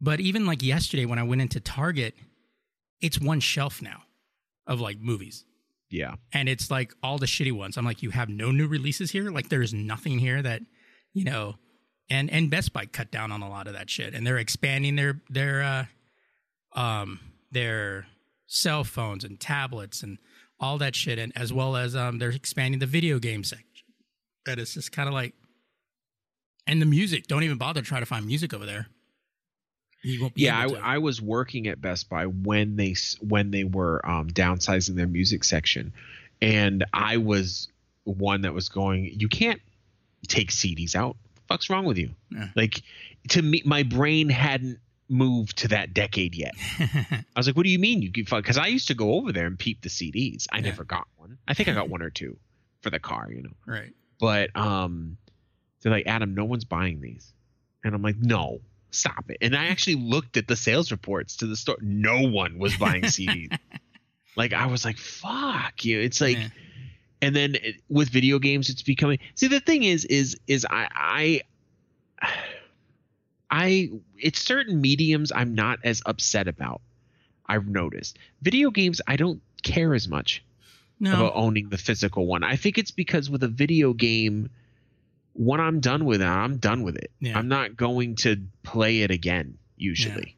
B: But even like yesterday when i went into target it's one shelf now of like movies
A: Yeah.
B: and it's like all the shitty ones. I'm like, you have no new releases here. Like, there's nothing here that, you know, and and Best Buy cut down on a lot of that shit, and they're expanding their their uh, um their cell phones and tablets and all that shit, and as well as um they're expanding the video game section. And it's just kind of like, and the music. Don't even bother to try to find music over there. You won't
A: Yeah. I, I was working at Best Buy when they when they were um, downsizing their music section, and I was one that was going. You can't take CDs out. The fuck's wrong with you?
B: Yeah.
A: Like to me, my brain hadn't moved to that decade yet. I was like, "What do you mean you can?" Because I used to go over there and peep the CDs. I
B: Yeah.
A: never got one. I think I got one or two for the car, you know.
B: right.
A: But um, they're like, Adam, no one's buying these. And I'm like, no, stop it. And I actually looked at the sales reports to the store. No one was buying CDs. like I was like, fuck you. It's like,
B: Yeah.
A: and then it- with video games, it's becoming. See, the thing is, is, is I, I, I, it's certain mediums I'm not as upset about. I've noticed video games. I don't care as much
B: no,
A: about owning the physical one. I think it's because with a video game, when I'm done with it, I'm done with it.
B: Yeah.
A: I'm not going to play it again usually.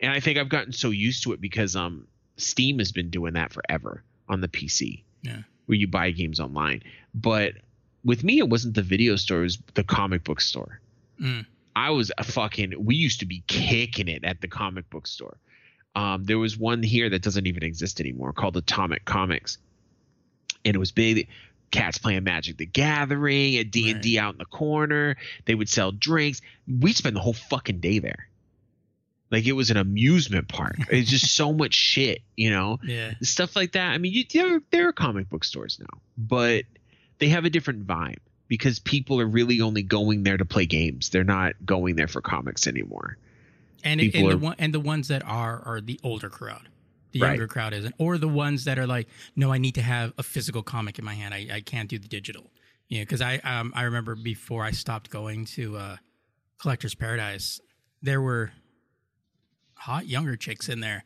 A: And I think I've gotten so used to it because um Steam has been doing that forever on the PC.
B: Yeah.
A: Where you buy games online. But with me it wasn't the video store, it was the comic book store.
B: Mm.
A: I was a fucking we used to be kicking it at the comic book store. Um, there was one here that doesn't even exist anymore called Atomic Comics. And it was big cats playing Magic the Gathering and D&D out in the corner. They would sell drinks. We'd spend the whole fucking day there. Like it was an amusement park. It's just so much shit, you know?
B: yeah,
A: stuff like that. I mean, you, there, there are comic book stores now, but they have a different vibe because people are really only going there to play games. They're not going there for comics anymore.
B: and and
A: People
B: the one and the ones that are are the older crowd. The
A: Right.
B: younger crowd isn't, or the ones that are like, no, I need to have a physical comic in my hand. I, I can't do the digital. You know, because I um I remember before I stopped going to uh, Collector's Paradise, there were hot younger chicks in there,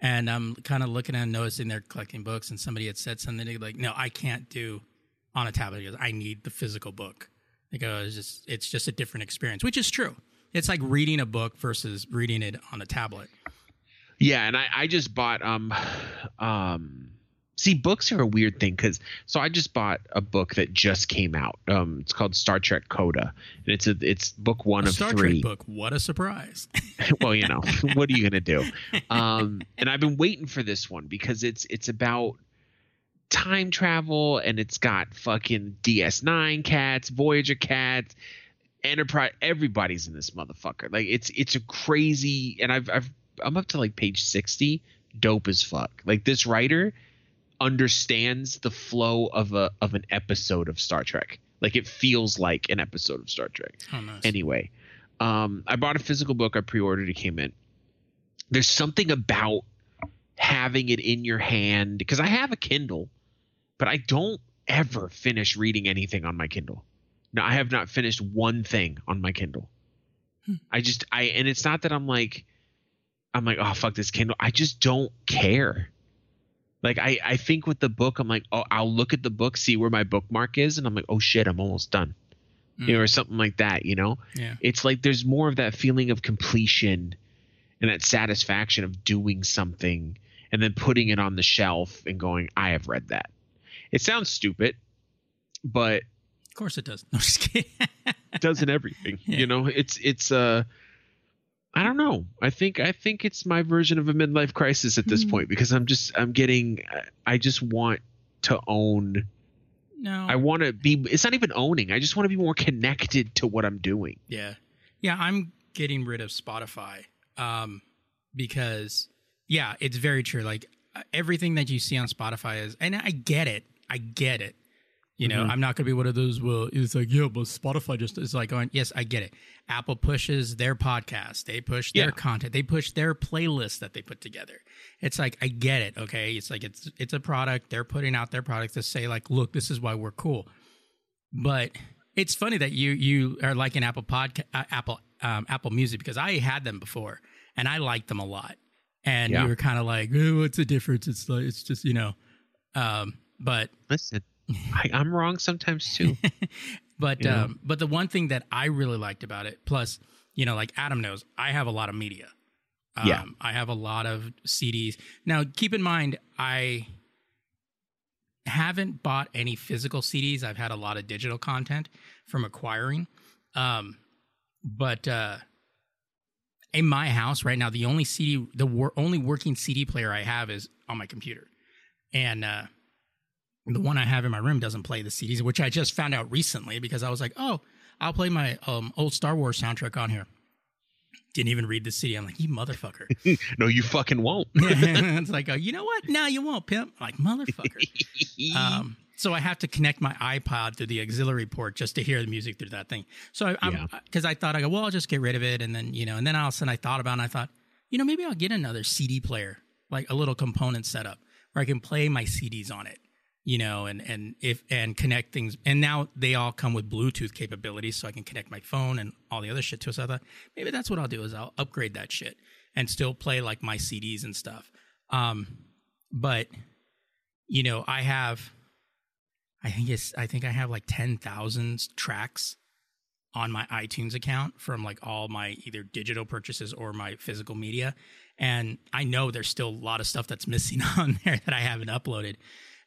B: and I'm kind of looking and noticing they're collecting books, and somebody had said something like, no, I can't do on a tablet because I need the physical book. They go, it's just it's just a different experience, which is true. It's like reading a book versus reading it on a tablet.
A: Yeah, and I, I just bought um um see books are a weird thing because so I just bought a book that just came out. Um it's called Star Trek Coda. And it's a it's book one
B: A
A: of
B: Star
A: three.
B: Trek book. What a surprise!
A: well, you know, what are you gonna do? Um, and I've been waiting for this one because it's it's about time travel and it's got fucking DS9 cats, Voyager cats, Enterprise. Everybody's in this motherfucker. Like it's it's a crazy. And I've I've I'm up to like page sixty. Dope as fuck. Like this writer understands the flow of a of an episode of Star Trek. Like it feels like an episode of Star Trek
B: Oh, nice.
A: anyway um i bought a physical book i pre-ordered it came in there's something about having it in your hand because i have a kindle but i don't ever finish reading anything on my kindle no i have not finished one thing on my kindle
B: Hmm.
A: i just i and it's not that i'm like i'm like oh fuck this kindle. I just don't care. Like i i think with the book i'm like oh i'll look at the book see where my bookmark is and i'm like oh shit i'm almost done. You know, or something like that you know?
B: Yeah,
A: it's like there's more of that feeling of completion and that satisfaction of doing something and then putting it on the shelf and going i have read that. It sounds stupid but
B: of course it does. No, just kidding.
A: it does in everything
B: Yeah.
A: you know? It's it's uh i don't know i think i think it's my version of a midlife crisis at this
B: Mhm.
A: point because i'm just i'm getting i just want to own
B: no,
A: i want to be it's not even owning i just want to be more connected to what i'm doing
B: Yeah. Yeah, I'm getting rid of Spotify um because yeah, it's very true. Like uh, everything that you see on Spotify is and I get it. I get it. You know,
A: Mhm.
B: I'm not going to be one of those well it's like, yeah, but Spotify just is like going, yes, I get it. Apple pushes their podcast, they push their
A: Yeah.
B: content, they push their playlist that they put together. It's like I get it, okay? It's like it's it's a product, they're putting out their product to say like, look, this is why we're cool. But it's funny that you you are like an Apple podcast, uh, Apple um, Apple Music because I had them before and I liked them a lot. And
A: Yeah.
B: you were kind of like, oh, what's the difference? It's like it's just you know, um, but
A: listen I, i'm wrong sometimes too
B: but
A: You know?
B: um, but the one thing that I really liked about it, plus you know, like Adam knows, I have a lot of media. Um,
A: Yeah.
B: I have a lot of CDs. Now, keep in mind, I haven't bought any physical CDs. I've had a lot of digital content from acquiring. Um, but uh, in my house right now, the only CD, the wor- only working CD player I have is on my computer, and uh, the one I have in my room doesn't play the CDs, which I just found out recently because I was like, oh, I'll play my um, old Star Wars soundtrack on here. Didn't even read the CD. I'm like, you motherfucker.
A: no you fucking won't
B: it's like, oh, you know what? No, you won't, pimp. I'm like, motherfucker. um, So I have to connect my iPod to the auxiliary port just to hear the music through that thing. So I, I'm
A: Yeah.
B: because I thought I go, well, I'll just get rid of it, and then you know, and then all of a sudden I thought about it and I thought, you know, maybe I'll get another CD player, like a little component setup where I can play my CDs on it, you know, and and if and connect things. And now they all come with Bluetooth capabilities, so I can connect my phone and all the other shit to it. So I thought maybe that's what I'll do is I'll upgrade that shit and still play like my CDs and stuff. Um, but you know, I have, I think it's, I think I have like ten thousand tracks on my iTunes account from like all my either digital purchases or my physical media. And I know there's still a lot of stuff that's missing on there that I haven't uploaded.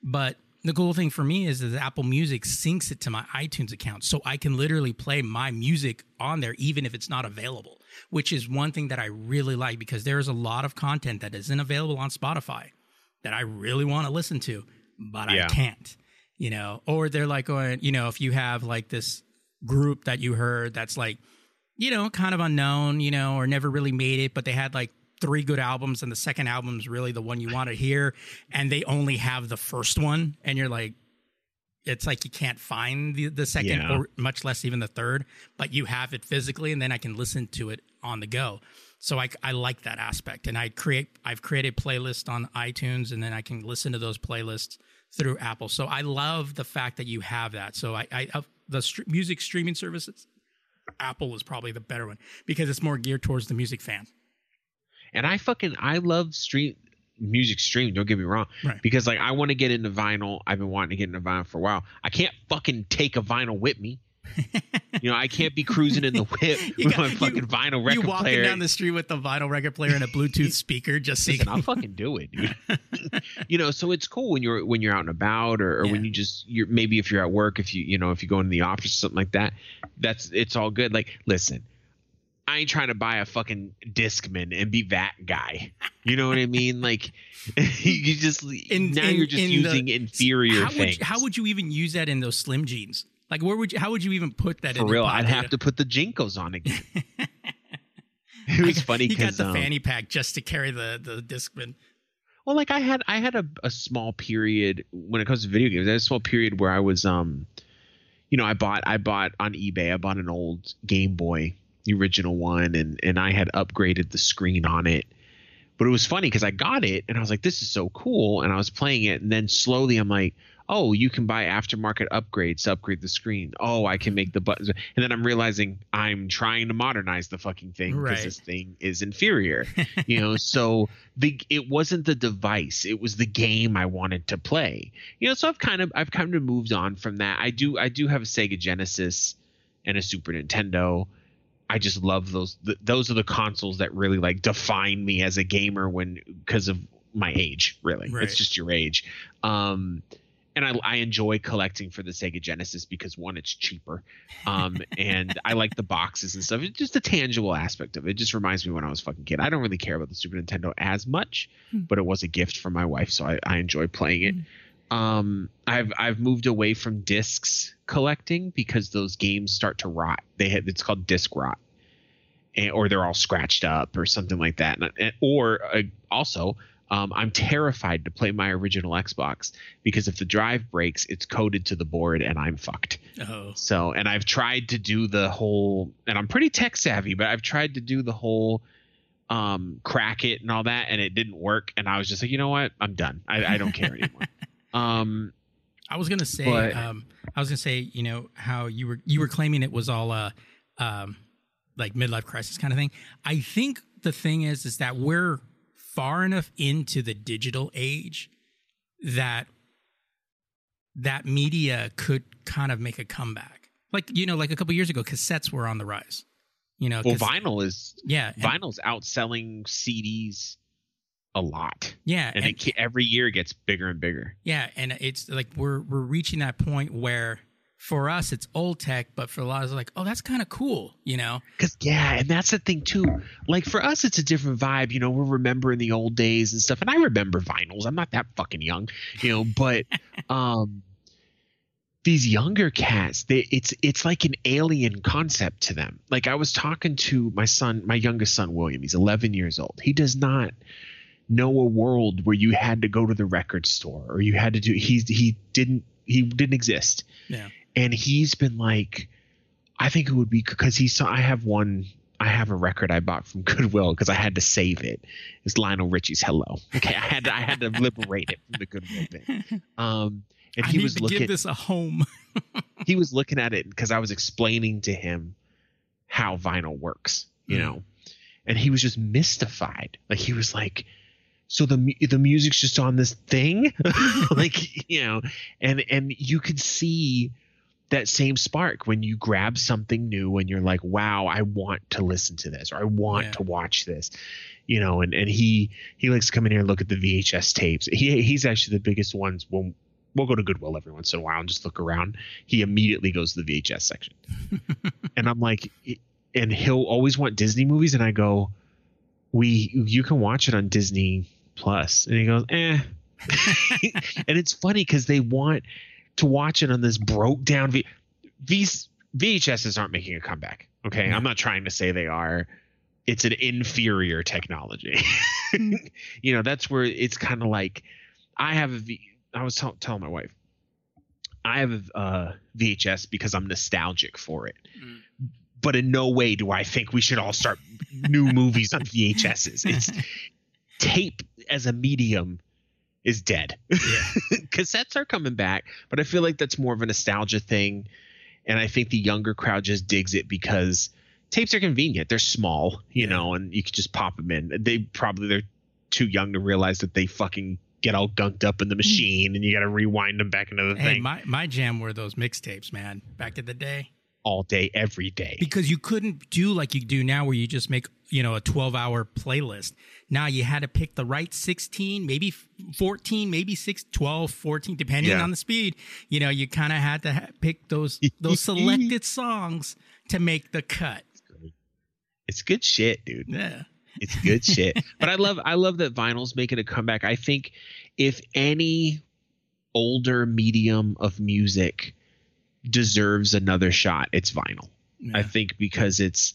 B: But the cool thing for me is that Apple Music syncs it to my iTunes account. So I can literally play my music on there, even if it's not available, which is one thing that I really like because there's a lot of content that isn't available on Spotify that I really want to listen to, but
A: Yeah.
B: I can't, you know, or they're like going, you know, if you have like this group that you heard that's like, you know, kind of unknown, you know, or never really made it, but they had like three good albums and the second album's really the one you want to hear and they only have the first one and you're like it's like you can't find the, the second
A: Yeah.
B: or much less even the third but you have it physically and then i can listen to it on the go. So I, I like that aspect and i create i've created playlists on itunes and then i can listen to those playlists through apple. So i love the fact that you have that. So i, I the str- music streaming services apple is probably the better one because it's more geared towards the music fan
A: and I fucking I love stream music stream. Don't get me wrong,
B: Right.
A: because like I want to get into vinyl. I've been wanting to get into vinyl for a while. I can't fucking take a vinyl with me. you know, I can't be cruising in the whip
B: You
A: with
B: got-
A: my
B: you-
A: fucking vinyl record player.
B: you walking
A: player.
B: down the street with the vinyl record player and a Bluetooth speaker, just so
A: Listen, I'll fucking do it, dude. you know, so it's cool when you're when you're out and about, or, or when you just you're maybe if you're at work, if you you know if you go into the office or something like that. That's it's all good. Like, listen, I ain't trying to buy a fucking Discman and be that guy. You know what I mean? Like, you just
B: In-
A: now
B: in-
A: you're just
B: in the-
A: using inferior
B: how
A: things.
B: would how would you even use that in those slim jeans? Like, where would you? How would you even put that
A: for real? I'd have to put the JNCOs on again. it was funny
B: He got the
A: um,
B: fanny pack just to carry the the Discman.
A: Well, like I had I had a, a small period when it comes to video games. I had a small period where I was um you know, I bought I bought on eBay, I bought an old Game Boy, the original one, and and I had upgraded the screen on it. But it was funny because I got it and I was like, this is so cool. And I was playing it, and then slowly I'm like, oh, you can buy aftermarket upgrades to upgrade the screen. Oh, I can make the buttons. And then I'm realizing I'm trying to modernize the fucking thing because
B: Right.
A: this thing is inferior. you know, so the it wasn't the device, it was the game I wanted to play. You know, so I've kind of I've kind of moved on from that. I do I do have a Sega Genesis and a Super Nintendo. I just love those. Th- those are the consoles that really like define me as a gamer when because of my age. Really,
B: Right.
A: it's just your age. Um, and I, I enjoy collecting for the Sega Genesis because one, it's cheaper, um, and I like the boxes and stuff. It's just a tangible aspect of it. It just reminds me when I was a fucking kid. I don't really care about the Super Nintendo as much,
B: Hmm.
A: but it was a gift from my wife, so I, I enjoy playing it. Um, I've I've moved away from discs collecting because those games start to rot. They had it's called disc rot, and, or they're all scratched up or something like that. And, and- or uh, also, um, I'm terrified to play my original Xbox because if the drive breaks, it's coded to the board and I'm fucked.
B: Oh,
A: So, and I've tried to do the whole, and I'm pretty tech savvy, but I've tried to do the whole um crack it and all that and it didn't work and i was just like you know what i'm done i, I don't care anymore um
B: I was gonna say.
A: But-
B: um, I was gonna say. You know how you were you were claiming it was all uh, um, like midlife crisis kind of thing. I think the thing is is that we're far enough into the digital age that that media could kind of make a comeback. Like you know, like a couple years ago, cassettes were on the rise. You know,
A: well vinyl is
B: yeah,
A: vinyl's outselling cds a lot
B: yeah,
A: and, it, every year gets bigger and bigger
B: Yeah, and it's like we're we're reaching that point where for us it's old tech, but for a lot of us like, oh, that's kind of cool, you know?
A: Cause yeah, and that's the thing too. Like for us, it's a different vibe. You know, we're remembering the old days and stuff. And I remember vinyls. I'm not that fucking young, you know. But um, these younger cats, they, it's it's like an alien concept to them. Like I was talking to my son, my youngest son William. He's 11 years old. He does not know a world where you had to go to the record store or you had to do. He's he didn't he didn't exist.
B: Yeah.
A: And he's been like, I think it would be because he saw. I have one. I have a record I bought from Goodwill because I had to save it. It's Lionel Richie's "Hello." Okay, I had to, I had to liberate it from the Goodwill bin. Um, and
B: I
A: he was
B: to
A: looking.
B: give this a home.
A: he was looking at it because I was explaining to him how vinyl works, you
B: Mm.
A: know, and he was just mystified. Like he was like, "So the the music's just on this thing, like you know," and and you could see that same spark when you grab something new and you're like, "Wow, I want to listen to this or I want
B: Yeah.
A: to watch this." You know, and, and he he likes to come in here and look at the VHS tapes. He he's actually the biggest ones when we'll go to Goodwill every once in a while and just look around. He immediately goes to the VHS section. and I'm like, and he'll always want Disney movies, and I go, we you can watch it on Disney Plus, and he goes, eh. and it's funny because they want to watch it on this broke down v- V's VHSs aren't making a comeback. Okay,
B: No.
A: I'm not trying to say they are. It's an inferior technology. you know, that's where it's kind of like I have a V. I was tell, telling my wife, I have a uh, VHS because I'm nostalgic for it.
B: Mm.
A: But in no way do I think we should all start new movies on VHSs. It's tape as a medium is dead.
B: yeah.
A: Cassettes are coming back, but I feel like that's more of a nostalgia thing. And I think the younger crowd just digs it because tapes are convenient. They're small, you
B: Yeah.
A: know, and you can just pop them in. They probably they're too young to realize that they fucking get all gunked up in the machine and you got to rewind them back into the
B: Mm. Hey,
A: thing
B: my, my jam were those mixtapes, man, back in the day.
A: All day, every day.
B: Because you couldn't do like you do now where you just make, you know, a 12 hour playlist. Now you had to pick the right 16, maybe 14, maybe 6, 12, 14, depending
A: Yeah.
B: on the speed. You know, you kind of had to ha- pick those those selected songs to make the cut.
A: It's good shit, dude.
B: Yeah.
A: It's good shit. But I love I love that vinyl's making a comeback. I think if any older medium of music deserves another shot, it's vinyl. I think because it's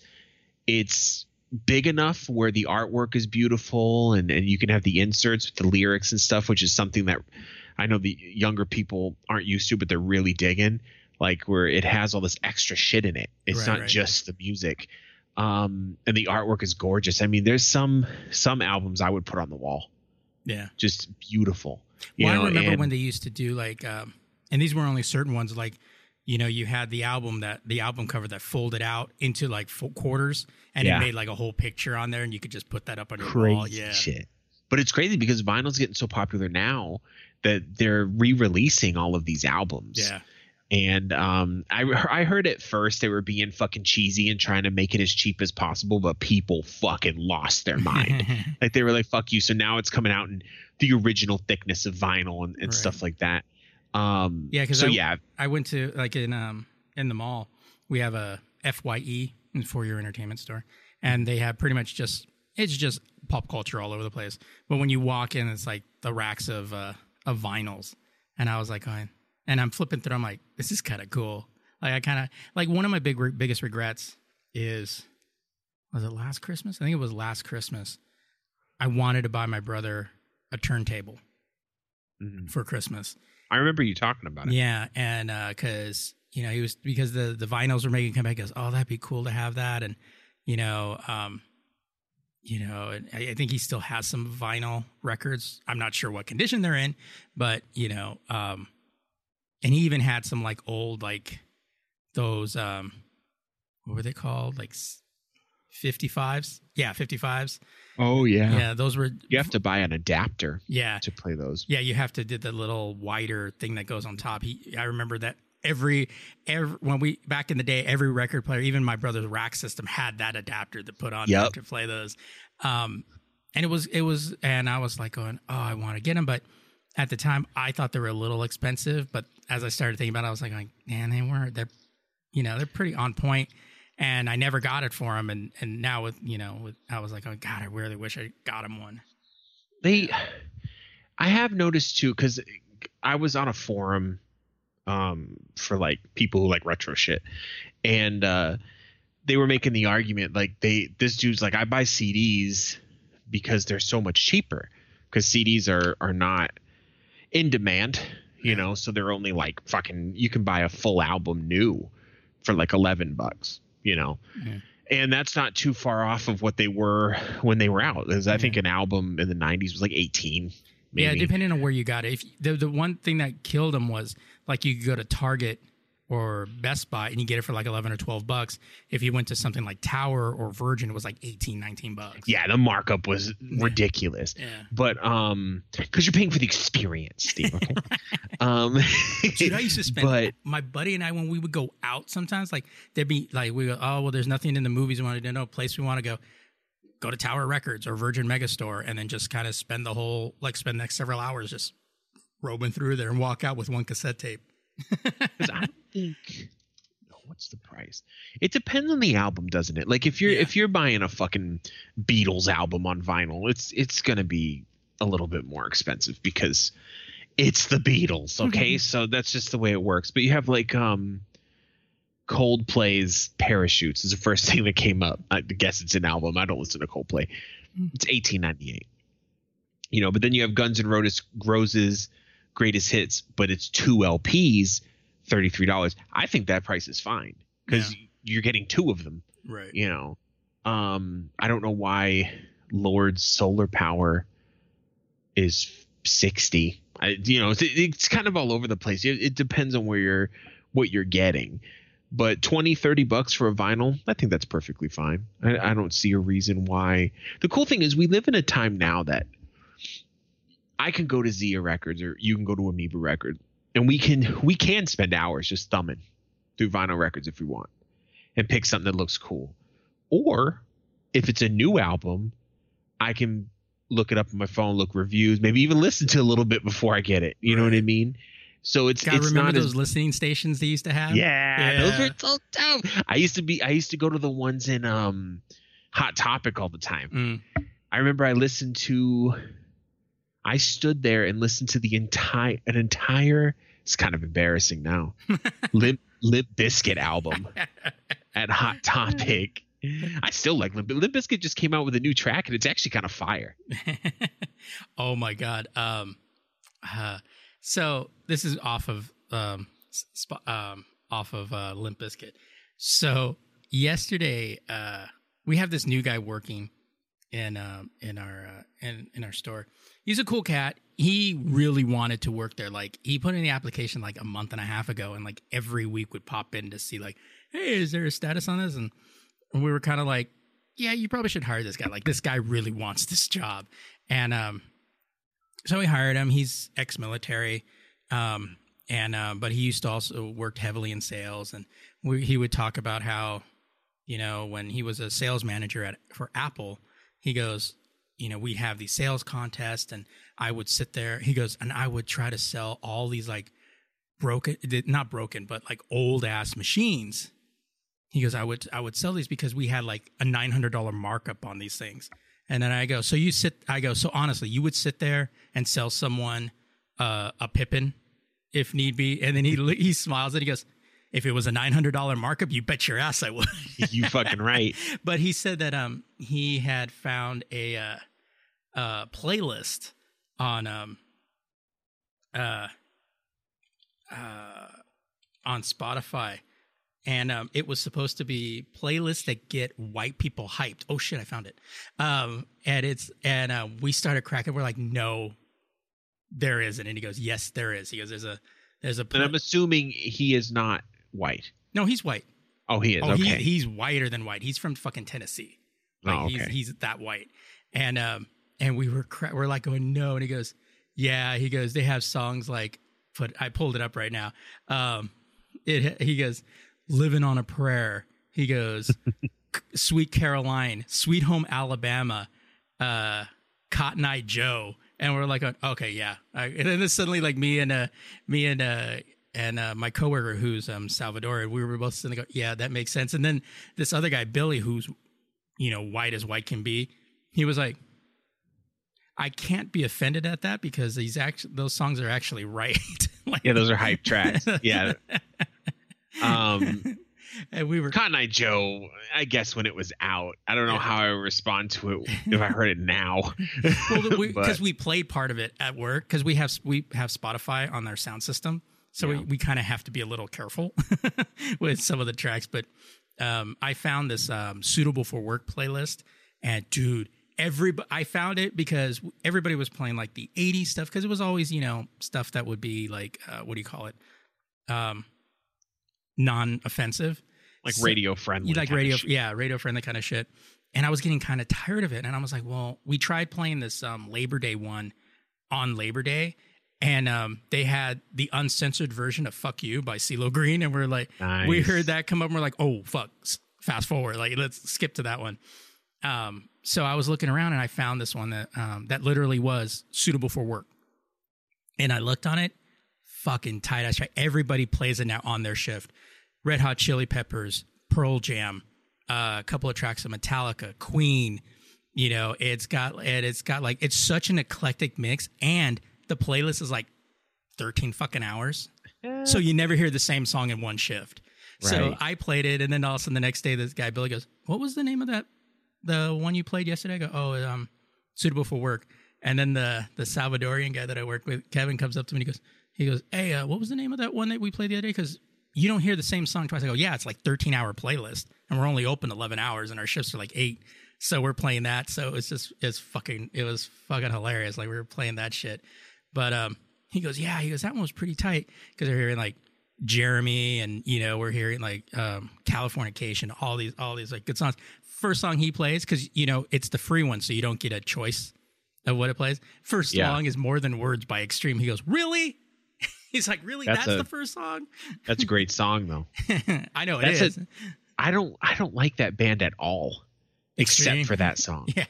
A: it's big enough where the artwork is beautiful and and you can have the inserts with the lyrics and stuff, which is something that I know the younger people aren't used to, but they're really digging. Like where it has all this extra shit in it. It's
B: Right,
A: not
B: right.
A: just the music. Um, and the artwork is gorgeous. I mean, there's some some albums I would put on the wall,
B: Yeah.
A: just beautiful. You
B: Well,
A: know,
B: I remember
A: and-
B: when they used to do like, um, and these were only certain ones. Like, you know, you had the album that the album cover that folded out into like four quarters, and
A: Yeah.
B: it made like a whole picture on there, and you could just put that up on your
A: crazy
B: wall. Yeah,
A: shit. But it's crazy because vinyl's getting so popular now that they're re-releasing all of these albums.
B: yeah,
A: And um, I I heard at first they were being fucking cheesy and trying to make it as cheap as possible, but people fucking lost their mind. like they were like, "Fuck you!" So now it's coming out in the original thickness of vinyl and, and
B: Right.
A: stuff like that. Um,
B: Yeah, 'cause
A: so
B: I-
A: yeah,
B: I went to like in um in the mall, we have a FYE for your entertainment store, and they have pretty much just it's just pop culture all over the place. But when you walk in, it's like the racks of uh of vinyls, and I was like, going, and I'm flipping through. I'm like, this is kind of cool. Like I kind of like one of my big re- biggest regrets is was it last Christmas? I think it was last Christmas. I wanted to buy my brother a turntable
A: Mhm.
B: for Christmas.
A: I remember you talking about it.
B: Yeah, and because you know he was because the the vinyls were making comeback. Goes, oh, that'd be cool to have that, and you know, um, you know, I, I think he still has some vinyl records. I'm not sure what condition they're in, but you know, um, and he even had some like old like those um, what were they called like. 55s yeah 55s
A: Oh yeah.
B: yeah those were
A: You have to buy an adapter
B: yeah
A: to play those.
B: yeah, you have to do the little wider thing that goes on top. He, I remember that every every when we back in the day, every record player, even my brother's rack system, had that adapter to put on
A: Yep.
B: to play those. Um, and it was it was, and I was like going, oh, I want to get them, but at the time, I thought they were a little expensive. But as I started thinking about it, I was like, like man, they weren't. They're you know they're pretty on point. And I never got it for him, and and now with you know, with, I was like, oh God, I really wish I got him one.
A: they i have noticed too because i was on a forum um for like people who like retro shit and uh they were making the argument like they this dude's like i buy cds because they're so much cheaper because cds are are not in demand you know, so they're only like fucking. You can buy a full album new for like eleven bucks, you know. And that's not too far off of what they were when they were out. 'Cause I think an album in the '90s was like 18. Maybe.
B: Yeah, depending on where you got it. If the the one thing that killed them was like you could go to Target or Best Buy and you get it for like 11 or 12 bucks. If you went to something like Tower or Virgin, it was like 18, 19 bucks.
A: yeah, the markup was ridiculous.
B: Yeah.
A: But um, because you're paying for the experience, Steve. Okay. um,
B: Dude, I used to spend
A: But
B: my buddy and I when we would go out sometimes, like there'd be like we go, oh well, there's nothing in the movies we want to do, no place we want to go. Go to Tower Records or Virgin Megastore, and then just kind of spend the whole like spend the next several hours just robing through there and walk out with one cassette tape.
A: 'Cause I don't think. no, What's the price? It depends on the album, doesn't it? Like if you're
B: Yeah.
A: if you're buying a fucking Beatles album on vinyl, it's it's gonna be a little bit more expensive because it's the Beatles. Okay, so that's just the way it works. But you have like um Coldplay's Parachutes is the first thing that came up. I guess it's an album. I don't listen to Coldplay.
B: Mm.
A: It's 1898. You know, but then you have Guns and Roses, Roses Greatest Hits, but it's two LPs, $33. I think that price is fine because you're getting two of them,
B: Right.
A: you know. Um, I don't know why Lorde's Solar Power is 60. I, you know, it's, it's kind of all over the place. It, it depends on where you're, what you're getting but 20 30 bucks for a vinyl i think that's perfectly fine I, I don't see a reason why the cool thing is we live in a time now that i can go to zia records or you can go to amoeba records and we can we can spend hours just thumbing through vinyl records if we want and pick something that looks cool or if it's a new album i can look it up on my phone look reviews maybe even listen to a little bit before i get it you know what i mean so it's
B: God,
A: it's
B: remember
A: not as
B: those listening stations they used to have?
A: yeah, those
B: Yeah.
A: were so dope. I used to be I used to go to the ones in um Hot Topic all the time.
B: Mm.
A: I remember I listened to I stood there and listened to the entire an entire it's kind of embarrassing now. Limp Limp Bizkit album at Hot Topic. I still like Limp Limp Bizkit just came out with a new track and it's actually kind of fire.
B: oh my god. Um, uh, so this is off of um, sp- um off of uh, Limp Bizkit. So yesterday, uh, we have this new guy working in um in our uh, in in our store. He's a cool cat. He really wanted to work there. Like he put in the application like a month and a half ago, and like every week would pop in to see like, hey, is there a status on this? And, we were kind of like, yeah, you probably should hire this guy. Like this guy really wants this job, and um, so we hired him. He's ex-military, um, and uh, but he used to also worked heavily in sales, and we, he would talk about how, you know, when he was a sales manager at for Apple, he goes, you know, we have these sales contests, and I would sit there. He goes, and I would try to sell all these like broken, not broken, but like old ass machines. He goes, I would I would sell these because we had like a nine hundred dollar markup on these things. And then I go, so you sit. I go, so honestly, you would sit there and sell someone uh, a Pippin if need be. And then he he smiles and he goes, if it was a nine hundred dollar markup, you bet your ass I would.
A: you fucking right.
B: but he said that um he had found a uh, uh playlist on um uh uh on Spotify and um it was supposed to be playlists that get white people hyped. Oh shit, I found it. Um and it's and uh, we started cracking we're like no there isn't and he goes yes there is. He goes there's a there's a
A: And I'm assuming he is not white.
B: No, he's white.
A: Oh, he is.
B: Oh,
A: okay.
B: he, he's whiter than white. He's from fucking Tennessee. Like
A: Oh,
B: he's
A: okay.
B: he's that white. And um and we were cra- we're like going no, and he goes yeah. He goes they have songs like put I pulled it up right now. Um, it he goes living on a prayer. He goes Sweet Caroline, Sweet Home Alabama, uh, Cotton Eye Joe, and we're like, okay, yeah. I, and then suddenly, like me and uh, me and uh, and uh, my coworker who's um we were both sitting there, go, yeah, that makes sense. And then this other guy, Billy, who's you know white as white can be, he was like, I can't be offended at that because these actually those songs are actually right. like,
A: yeah, those are hype tracks. Yeah. Um,
B: and we were
A: Cotton Eye Joe, I guess when it was out, I don't know how I would respond to it if I heard it now.
B: well because
A: But-
B: we, played part of it at work because we have we have Spotify on our sound system, so we, we kind of have to be a little careful with some of the tracks. But um, I found this um, suitable for work playlist, and dude, every I found it because everybody was playing like the '80s stuff because it was always you know stuff that would be like uh, what do you call it, um, non-offensive.
A: like
B: So-
A: radio friendly.
B: You like radio, yeah, radio friendly kind of shit. And I was getting kind of tired of it, and I was like, well, we tried playing this um, Labor Day one on Labor Day, and um, they had the uncensored version of "Fuck You" by CeeLo Green, and we're like, we heard that come up, and we're like, oh fuck, fast forward, like let's skip to that one. Um, so I was looking around, and I found this one that um, that literally was suitable for work, and I looked on it, fucking tight ass track. Everybody plays it now on their shift. Red Hot Chili Peppers, Pearl Jam, uh, a couple of tracks of Metallica, Queen. You know, it's got and it's got like it's such an eclectic mix, and the playlist is like thirteen fucking hours, so you never hear the same song in one shift. So I played it, and then all of a sudden the next day, this guy Billy goes, "What was the name of that? The one you played yesterday?" I go, "Oh, um, suitable for work." And then the the Salvadorian guy that I work with, Kevin, comes up to me and he goes, he goes, "Hey, uh, what was the name of that one that we played the other day?" Because you don't hear the same song twice. I go, "Yeah, it's like 13 hour playlist, and we're only open 11 hours, and our shifts are like eight, so we're playing that. So it's just it's fucking it was fucking hilarious. Like we were playing that shit. But um, he goes, "Yeah," he goes, "That one was pretty tight," because they're hearing like Jeremy and you know we're hearing like um Californication, all these all these like good songs. First song he plays because you know it's the free one, so you don't get a choice of what it plays. First
A: Yeah.
B: song is More Than Words by Extreme. He goes, "Really?" He's like, "Really? That's,
A: That's a-
B: the first song?"
A: That's a great song though.
B: I know it
A: That's
B: is.
A: a- I don't I don't like that band at all,
B: Extreme.
A: except for that song.
B: Yeah.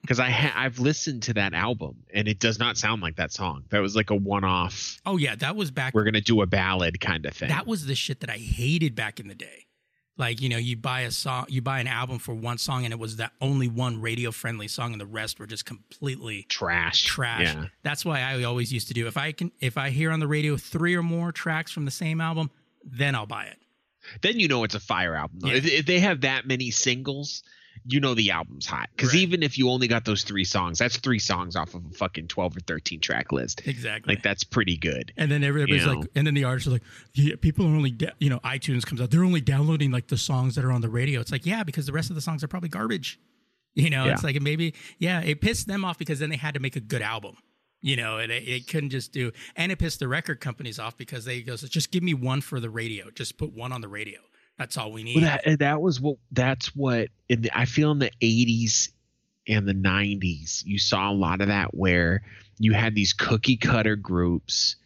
A: Because I ha- I've listened to that album and it does not sound like that song. That was like a one off.
B: Oh yeah, that was back
A: We're gonna do a ballad kind of thing.
B: that was the shit that I hated back in the day. Like, you know, you buy a song, you buy an album for one song and it was that only one radio friendly song and the rest were just completely
A: trash.
B: trash.
A: Yeah.
B: That's why I always used to do. If I can if I hear on the radio 3 or more tracks from the same album, then I'll buy it.
A: Then you know it's a fire album.
B: Yeah.
A: If, if they have that many singles, you know the album's hot. Because
B: Right.
A: even if you only got those three songs, that's three songs off of a fucking twelve or thirteen track list.
B: Exactly.
A: Like that's pretty good.
B: And then everybody's
A: You
B: like,
A: know.
B: and then the artists are like, yeah, people are only, da- you know, iTunes comes out, they're only downloading like the songs that are on the radio. It's like, yeah, because the rest of the songs are probably garbage. You know, it's like maybe, yeah, it pissed them off because then they had to make a good album. You know, and it, it couldn't just do, and it pissed the record companies off because they goes, just give me one for the radio, just put one on the radio. That's all we need.
A: Well, that that was what that's what in the, I feel in the eighties and the nineties you saw a lot of that where you had these cookie cutter groups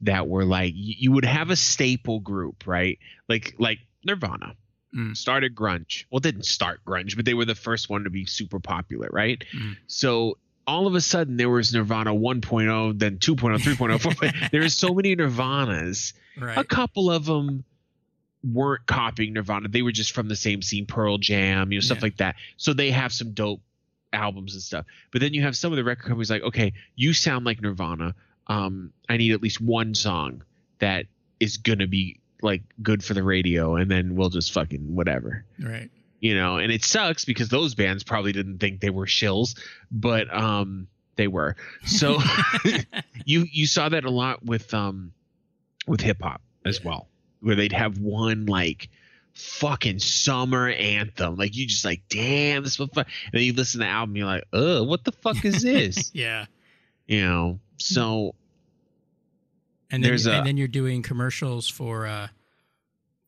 A: that were like you, would have a staple group right like like Nirvana
B: Mm.
A: started grunge well didn't start grunge but they were the first one to be super popular right
B: Mm.
A: so all of a sudden there was Nirvana 1.0 then 2.0 3.0 4.0 there were so many Nirvanas a couple of them weren't copying Nirvana. They were just from the same scene, Pearl Jam, you know, stuff
B: Yeah.
A: like that. So they have some dope albums and stuff. But then you have some of the record companies like, okay, you sound like Nirvana. Um, I need at least one song that is gonna be like good for the radio, and then we'll just fucking whatever.
B: Right.
A: You know, and it sucks because those bands probably didn't think they were shills, but um they were. So you you saw that a lot with um with hip hop as well, where they'd have one like fucking summer anthem. Like you just like, damn, this was fun. And then you listen to the album, you're like, uh, what the fuck is this?
B: Yeah.
A: you know. So
B: And then,
A: There's a-
B: and then you're doing commercials for, uh,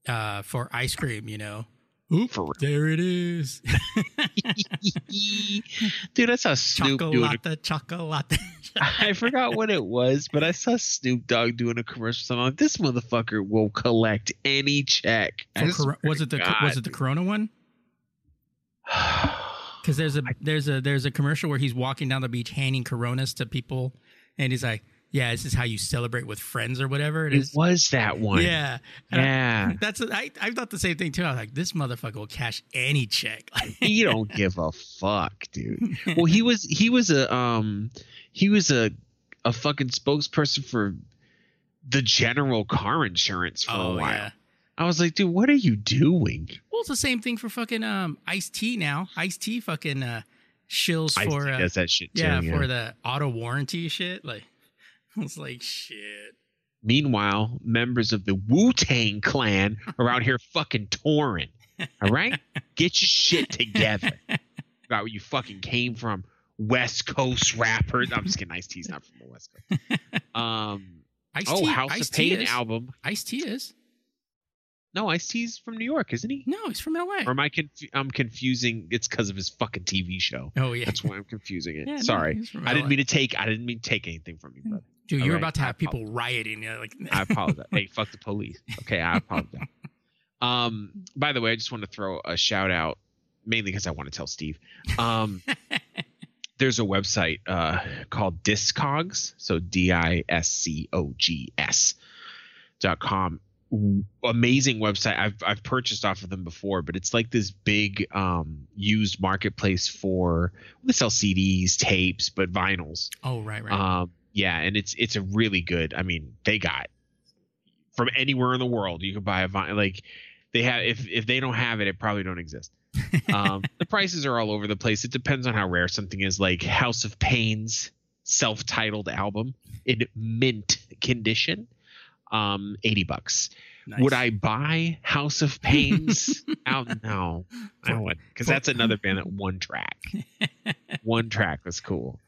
B: uh, for ice cream, you know? Oop,
A: For real.
B: there it is.
A: dude, I saw Snoop doing a
B: chocolate, chocolate.
A: I forgot what it was, but I saw Snoop Dogg doing a commercial. So I'm like, this motherfucker will collect any check.
B: Cor- was it the
A: to
B: was it the Corona one? Because there's a there's a there's a commercial where he's walking down the beach handing Coronas to people, and he's like, "Yeah, this is how you celebrate with friends or whatever it
A: it
B: is."
A: was that one.
B: Yeah, And I-
A: Yeah.
B: that's I I thought the same thing too. I was like, "This motherfucker will cash any check."
A: he don't give a fuck, dude. Well, he was he was a um he was a a fucking spokesperson for the general car insurance for
B: oh
A: a while.
B: yeah,
A: I was like, dude, what are you doing?
B: Well, it's the same thing for fucking um Ice T now. Ice T fucking uh shills for uh,
A: shit too.
B: yeah. for the auto warranty shit. Like I was like, shit.
A: Meanwhile, members of the Wu Tang clan are out here fucking touring. All right? Get your shit together. About where you fucking came from. West Coast rappers. I'm just kidding. Ice T's not from the West Coast. Um,
B: Ice
A: oh, House
B: Ice
A: of Pain
B: is.
A: album.
B: Ice T is.
A: No, Ice T's from New York, isn't he?
B: No, he's from LA.
A: Or am I I'm confusing? It's because of his fucking TV show.
B: oh yeah.
A: That's why I'm confusing it.
B: Yeah,
A: Sorry.
B: from
A: I didn't mean to take. I didn't mean to take anything from you, brother.
B: Dude,
A: All
B: you're
A: right,
B: about to have people rioting. You know, like
A: I apologize. hey, fuck the police. Okay, I apologize. Um, by the way, I just want to throw a shout out, mainly because I want to tell Steve. Um, there's a website uh, called Discogs, so D I S C O G S dot com. Amazing website. I've I've purchased off of them before, but it's like this big um, used marketplace for they sell CDs, tapes, but vinyls.
B: oh right, right.
A: Um, yeah, and it's it's a really good. I mean, they got from anywhere in the world you can buy a vinyl. Like they have, if if they don't have it, it probably don't exist. Um, the prices are all over the place. It depends on how rare something is. Like House of Pain's self-titled album in mint condition, um, eighty bucks.
B: Nice.
A: Would I buy House of Pain's album? No, I wouldn't, because that's another band that one track. one track was cool.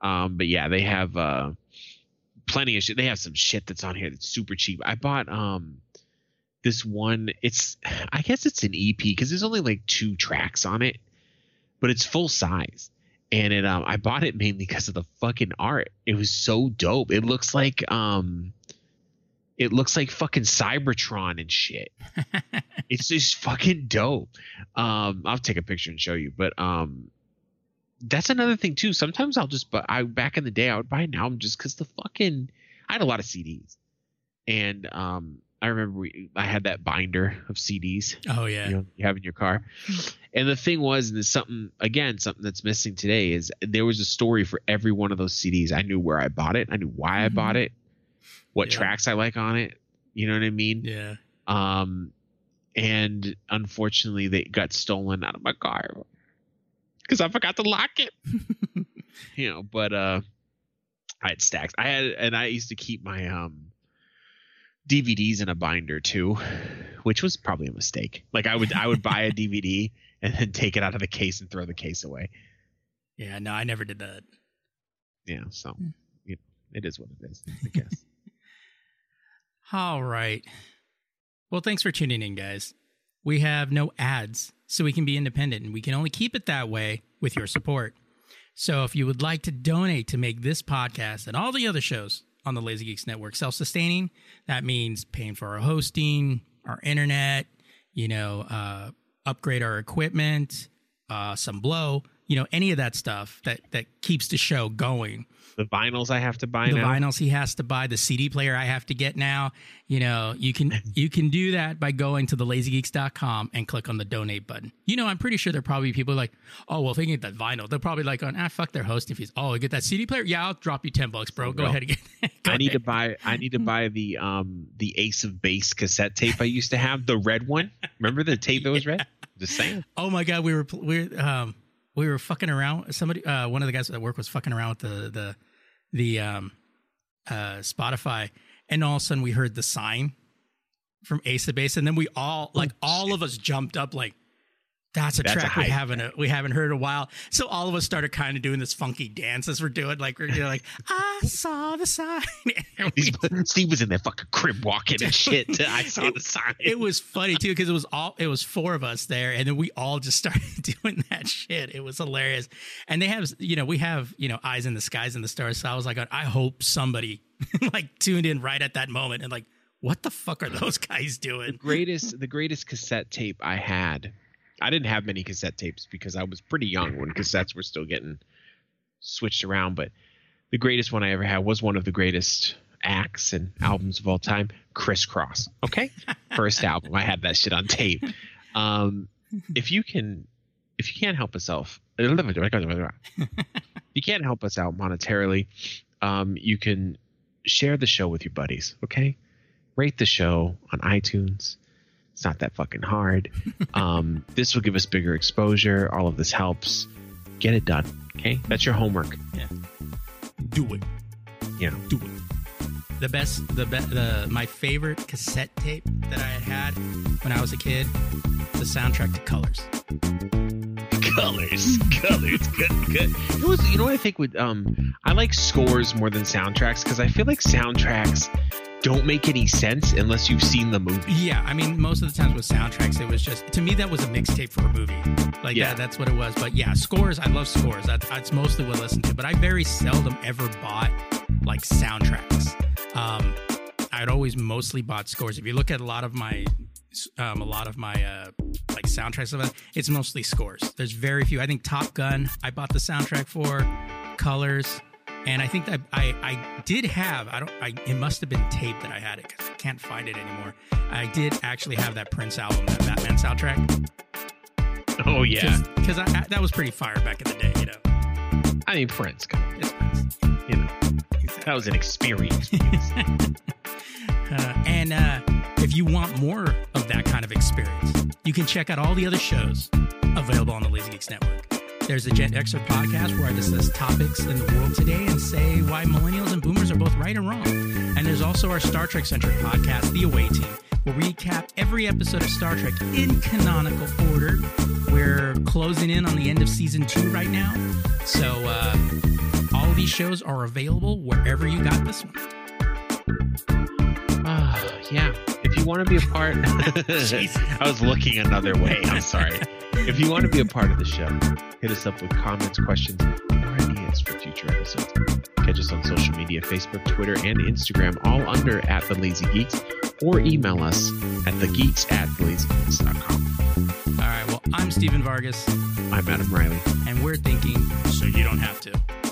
A: Um, but yeah, they have uh, plenty of shit. They have some shit that's on here that's super cheap. I bought um this one. It's I guess it's an EP because there's only like two tracks on it, but it's full size. And it um I bought it mainly because of the fucking art. It was so dope. It looks like um it looks like fucking Cybertron and shit. it's just fucking dope. Um I'll take a picture and show you, but um that's another thing too. Sometimes I'll just but I back in the day I would buy an album just because the fucking I had a lot of CDs, and um I remember we, I had that binder of CDs
B: oh yeah.
A: you know you have in your car, and the thing was, and there's something again something that's missing today is there was a story for every one of those CDs. I knew where I bought it, I knew why I
B: Mhm.
A: bought it, what
B: Yeah.
A: tracks I like on it. You know what I mean?
B: Yeah.
A: Um, and unfortunately, they got stolen out of my car because I forgot to lock it. you know, but uh, I had stacks. I had, and I used to keep my um DVDs in a binder too, which was probably a mistake. Like I would, I would buy a DVD and then take it out of the case and throw the case away.
B: Yeah. No, I never did that.
A: Yeah, so
B: Hmm.
A: you know, it is what it is. I guess.
B: All right. Well, thanks for tuning in, guys. We have no ads, so we can be independent, and we can only keep it that way with your support. So, if you would like to donate to make this podcast and all the other shows on the Lazy Geeks Network self sustaining, that means paying for our hosting, our internet, you know, uh, upgrade our equipment, uh, some blow, you know, any of that stuff that that keeps the show going
A: the vinyls I have to buy
B: the
A: now.
B: vinyls he has to buy, the CD player I have to get now. You know, you can you can do that by going to thelazygeeks.com and click on the donate button. You know, I'm pretty sure there are probably people like, oh well, if they get that vinyl, they're probably like on ah fuck their hosting fees. Oh, get that CD player? Yeah, I'll drop you ten bucks, bro. Go ahead and get. go
A: I need to buy I need to buy the um the Ace of Base cassette tape I used to have, the red one. Remember the tape that was red? Just saying.
B: Oh my god, we were we were, um we were fucking around. Somebody, uh, one of the guys at work was fucking around with the the the um uh Spotify, and all of a sudden we heard the sign from Ace of Base, and then we all like all of us jumped up like. That's a
A: That's a
B: track we haven't uh, we haven't heard in a while. So all of us started kind of doing this funky dance as we're doing, like we're you know, like I saw the sign. We-
A: Steve was in their fucking crib walking and shit. I saw the sign.
B: it was funny too because it was all it was four of us there and then we all just started doing that shit it was hilarious and they have you know we have you know eyes in the skies and the stars so i was like i hope somebody like tuned in right at that moment and like what the fuck are those guys doing
A: greatest the greatest cassette tape I had. I didn't have many cassette tapes because I was pretty young when cassettes were still getting switched around, but the greatest one I ever had was one of the greatest acts and albums of all time, Kris Kross. Okay? First album. I had that shit on tape. Um if you can if you can't help yourself you can't help us out monetarily, um, you can share the show with your buddies, okay? Rate the show on iTunes. It's not that fucking hard. um, this will give us bigger exposure. All of this helps. Get it done. Okay, that's your homework. Yeah.
B: Do it.
A: Yeah.
B: Do it. The best, the be, the my favorite cassette tape that I had had when I was a kid, the soundtrack to Colors.
A: colors, colors, good, good. It was, you know what I think with um, I like scores more than soundtracks because I feel like soundtracks don't make any sense unless you've seen the movie.
B: Yeah, I mean, most of the times with soundtracks, it was just to me that was a mixtape for a movie. Like
A: Yeah.
B: that, that's what it was. But yeah, scores. I love scores. That, that's mostly what I listen to. But I very seldom ever bought like soundtracks. Um, I'd always mostly bought scores. If you look at a lot of my, um, a lot of my uh, like soundtracks, of it, it's mostly scores. There's very few. I think Top Gun. I bought the soundtrack for Colors. And I think that I, I did have I don't I it must have been tape that I had it because I can't find it anymore. I did actually have that Prince album, that Batman soundtrack.
A: Oh yeah,
B: because I, I, that was pretty fire back in the day. You know,
A: I mean Prince. Come on,
B: it's Prince.
A: you know that was an experience.
B: Uh, and uh, if you want more of that kind of experience, you can check out all the other shows available on the Lazy Geeks Network. There's the Gen Xer podcast where I discuss topics in the world today and say why millennials and boomers are both right and wrong. And there's also our Star Trek centric podcast, The Away Team, where we recap every episode of Star Trek in canonical order. We're closing in on the end of season two right now. So uh, all of these shows are available wherever you got this one.
A: Ah, yeah. If want to be a part, I was looking another way. I'm sorry. If you want to be a part of the show, hit us up with comments, questions, or ideas for future episodes. Catch us on social media Facebook, Twitter, and Instagram, all under at The Lazy Geeks, or email us at thegeeks at thelazygeeks.com.
B: All right, well, I'm Stephen Vargas,
A: I'm Adam Riley.
B: and we're thinking so you don't have to.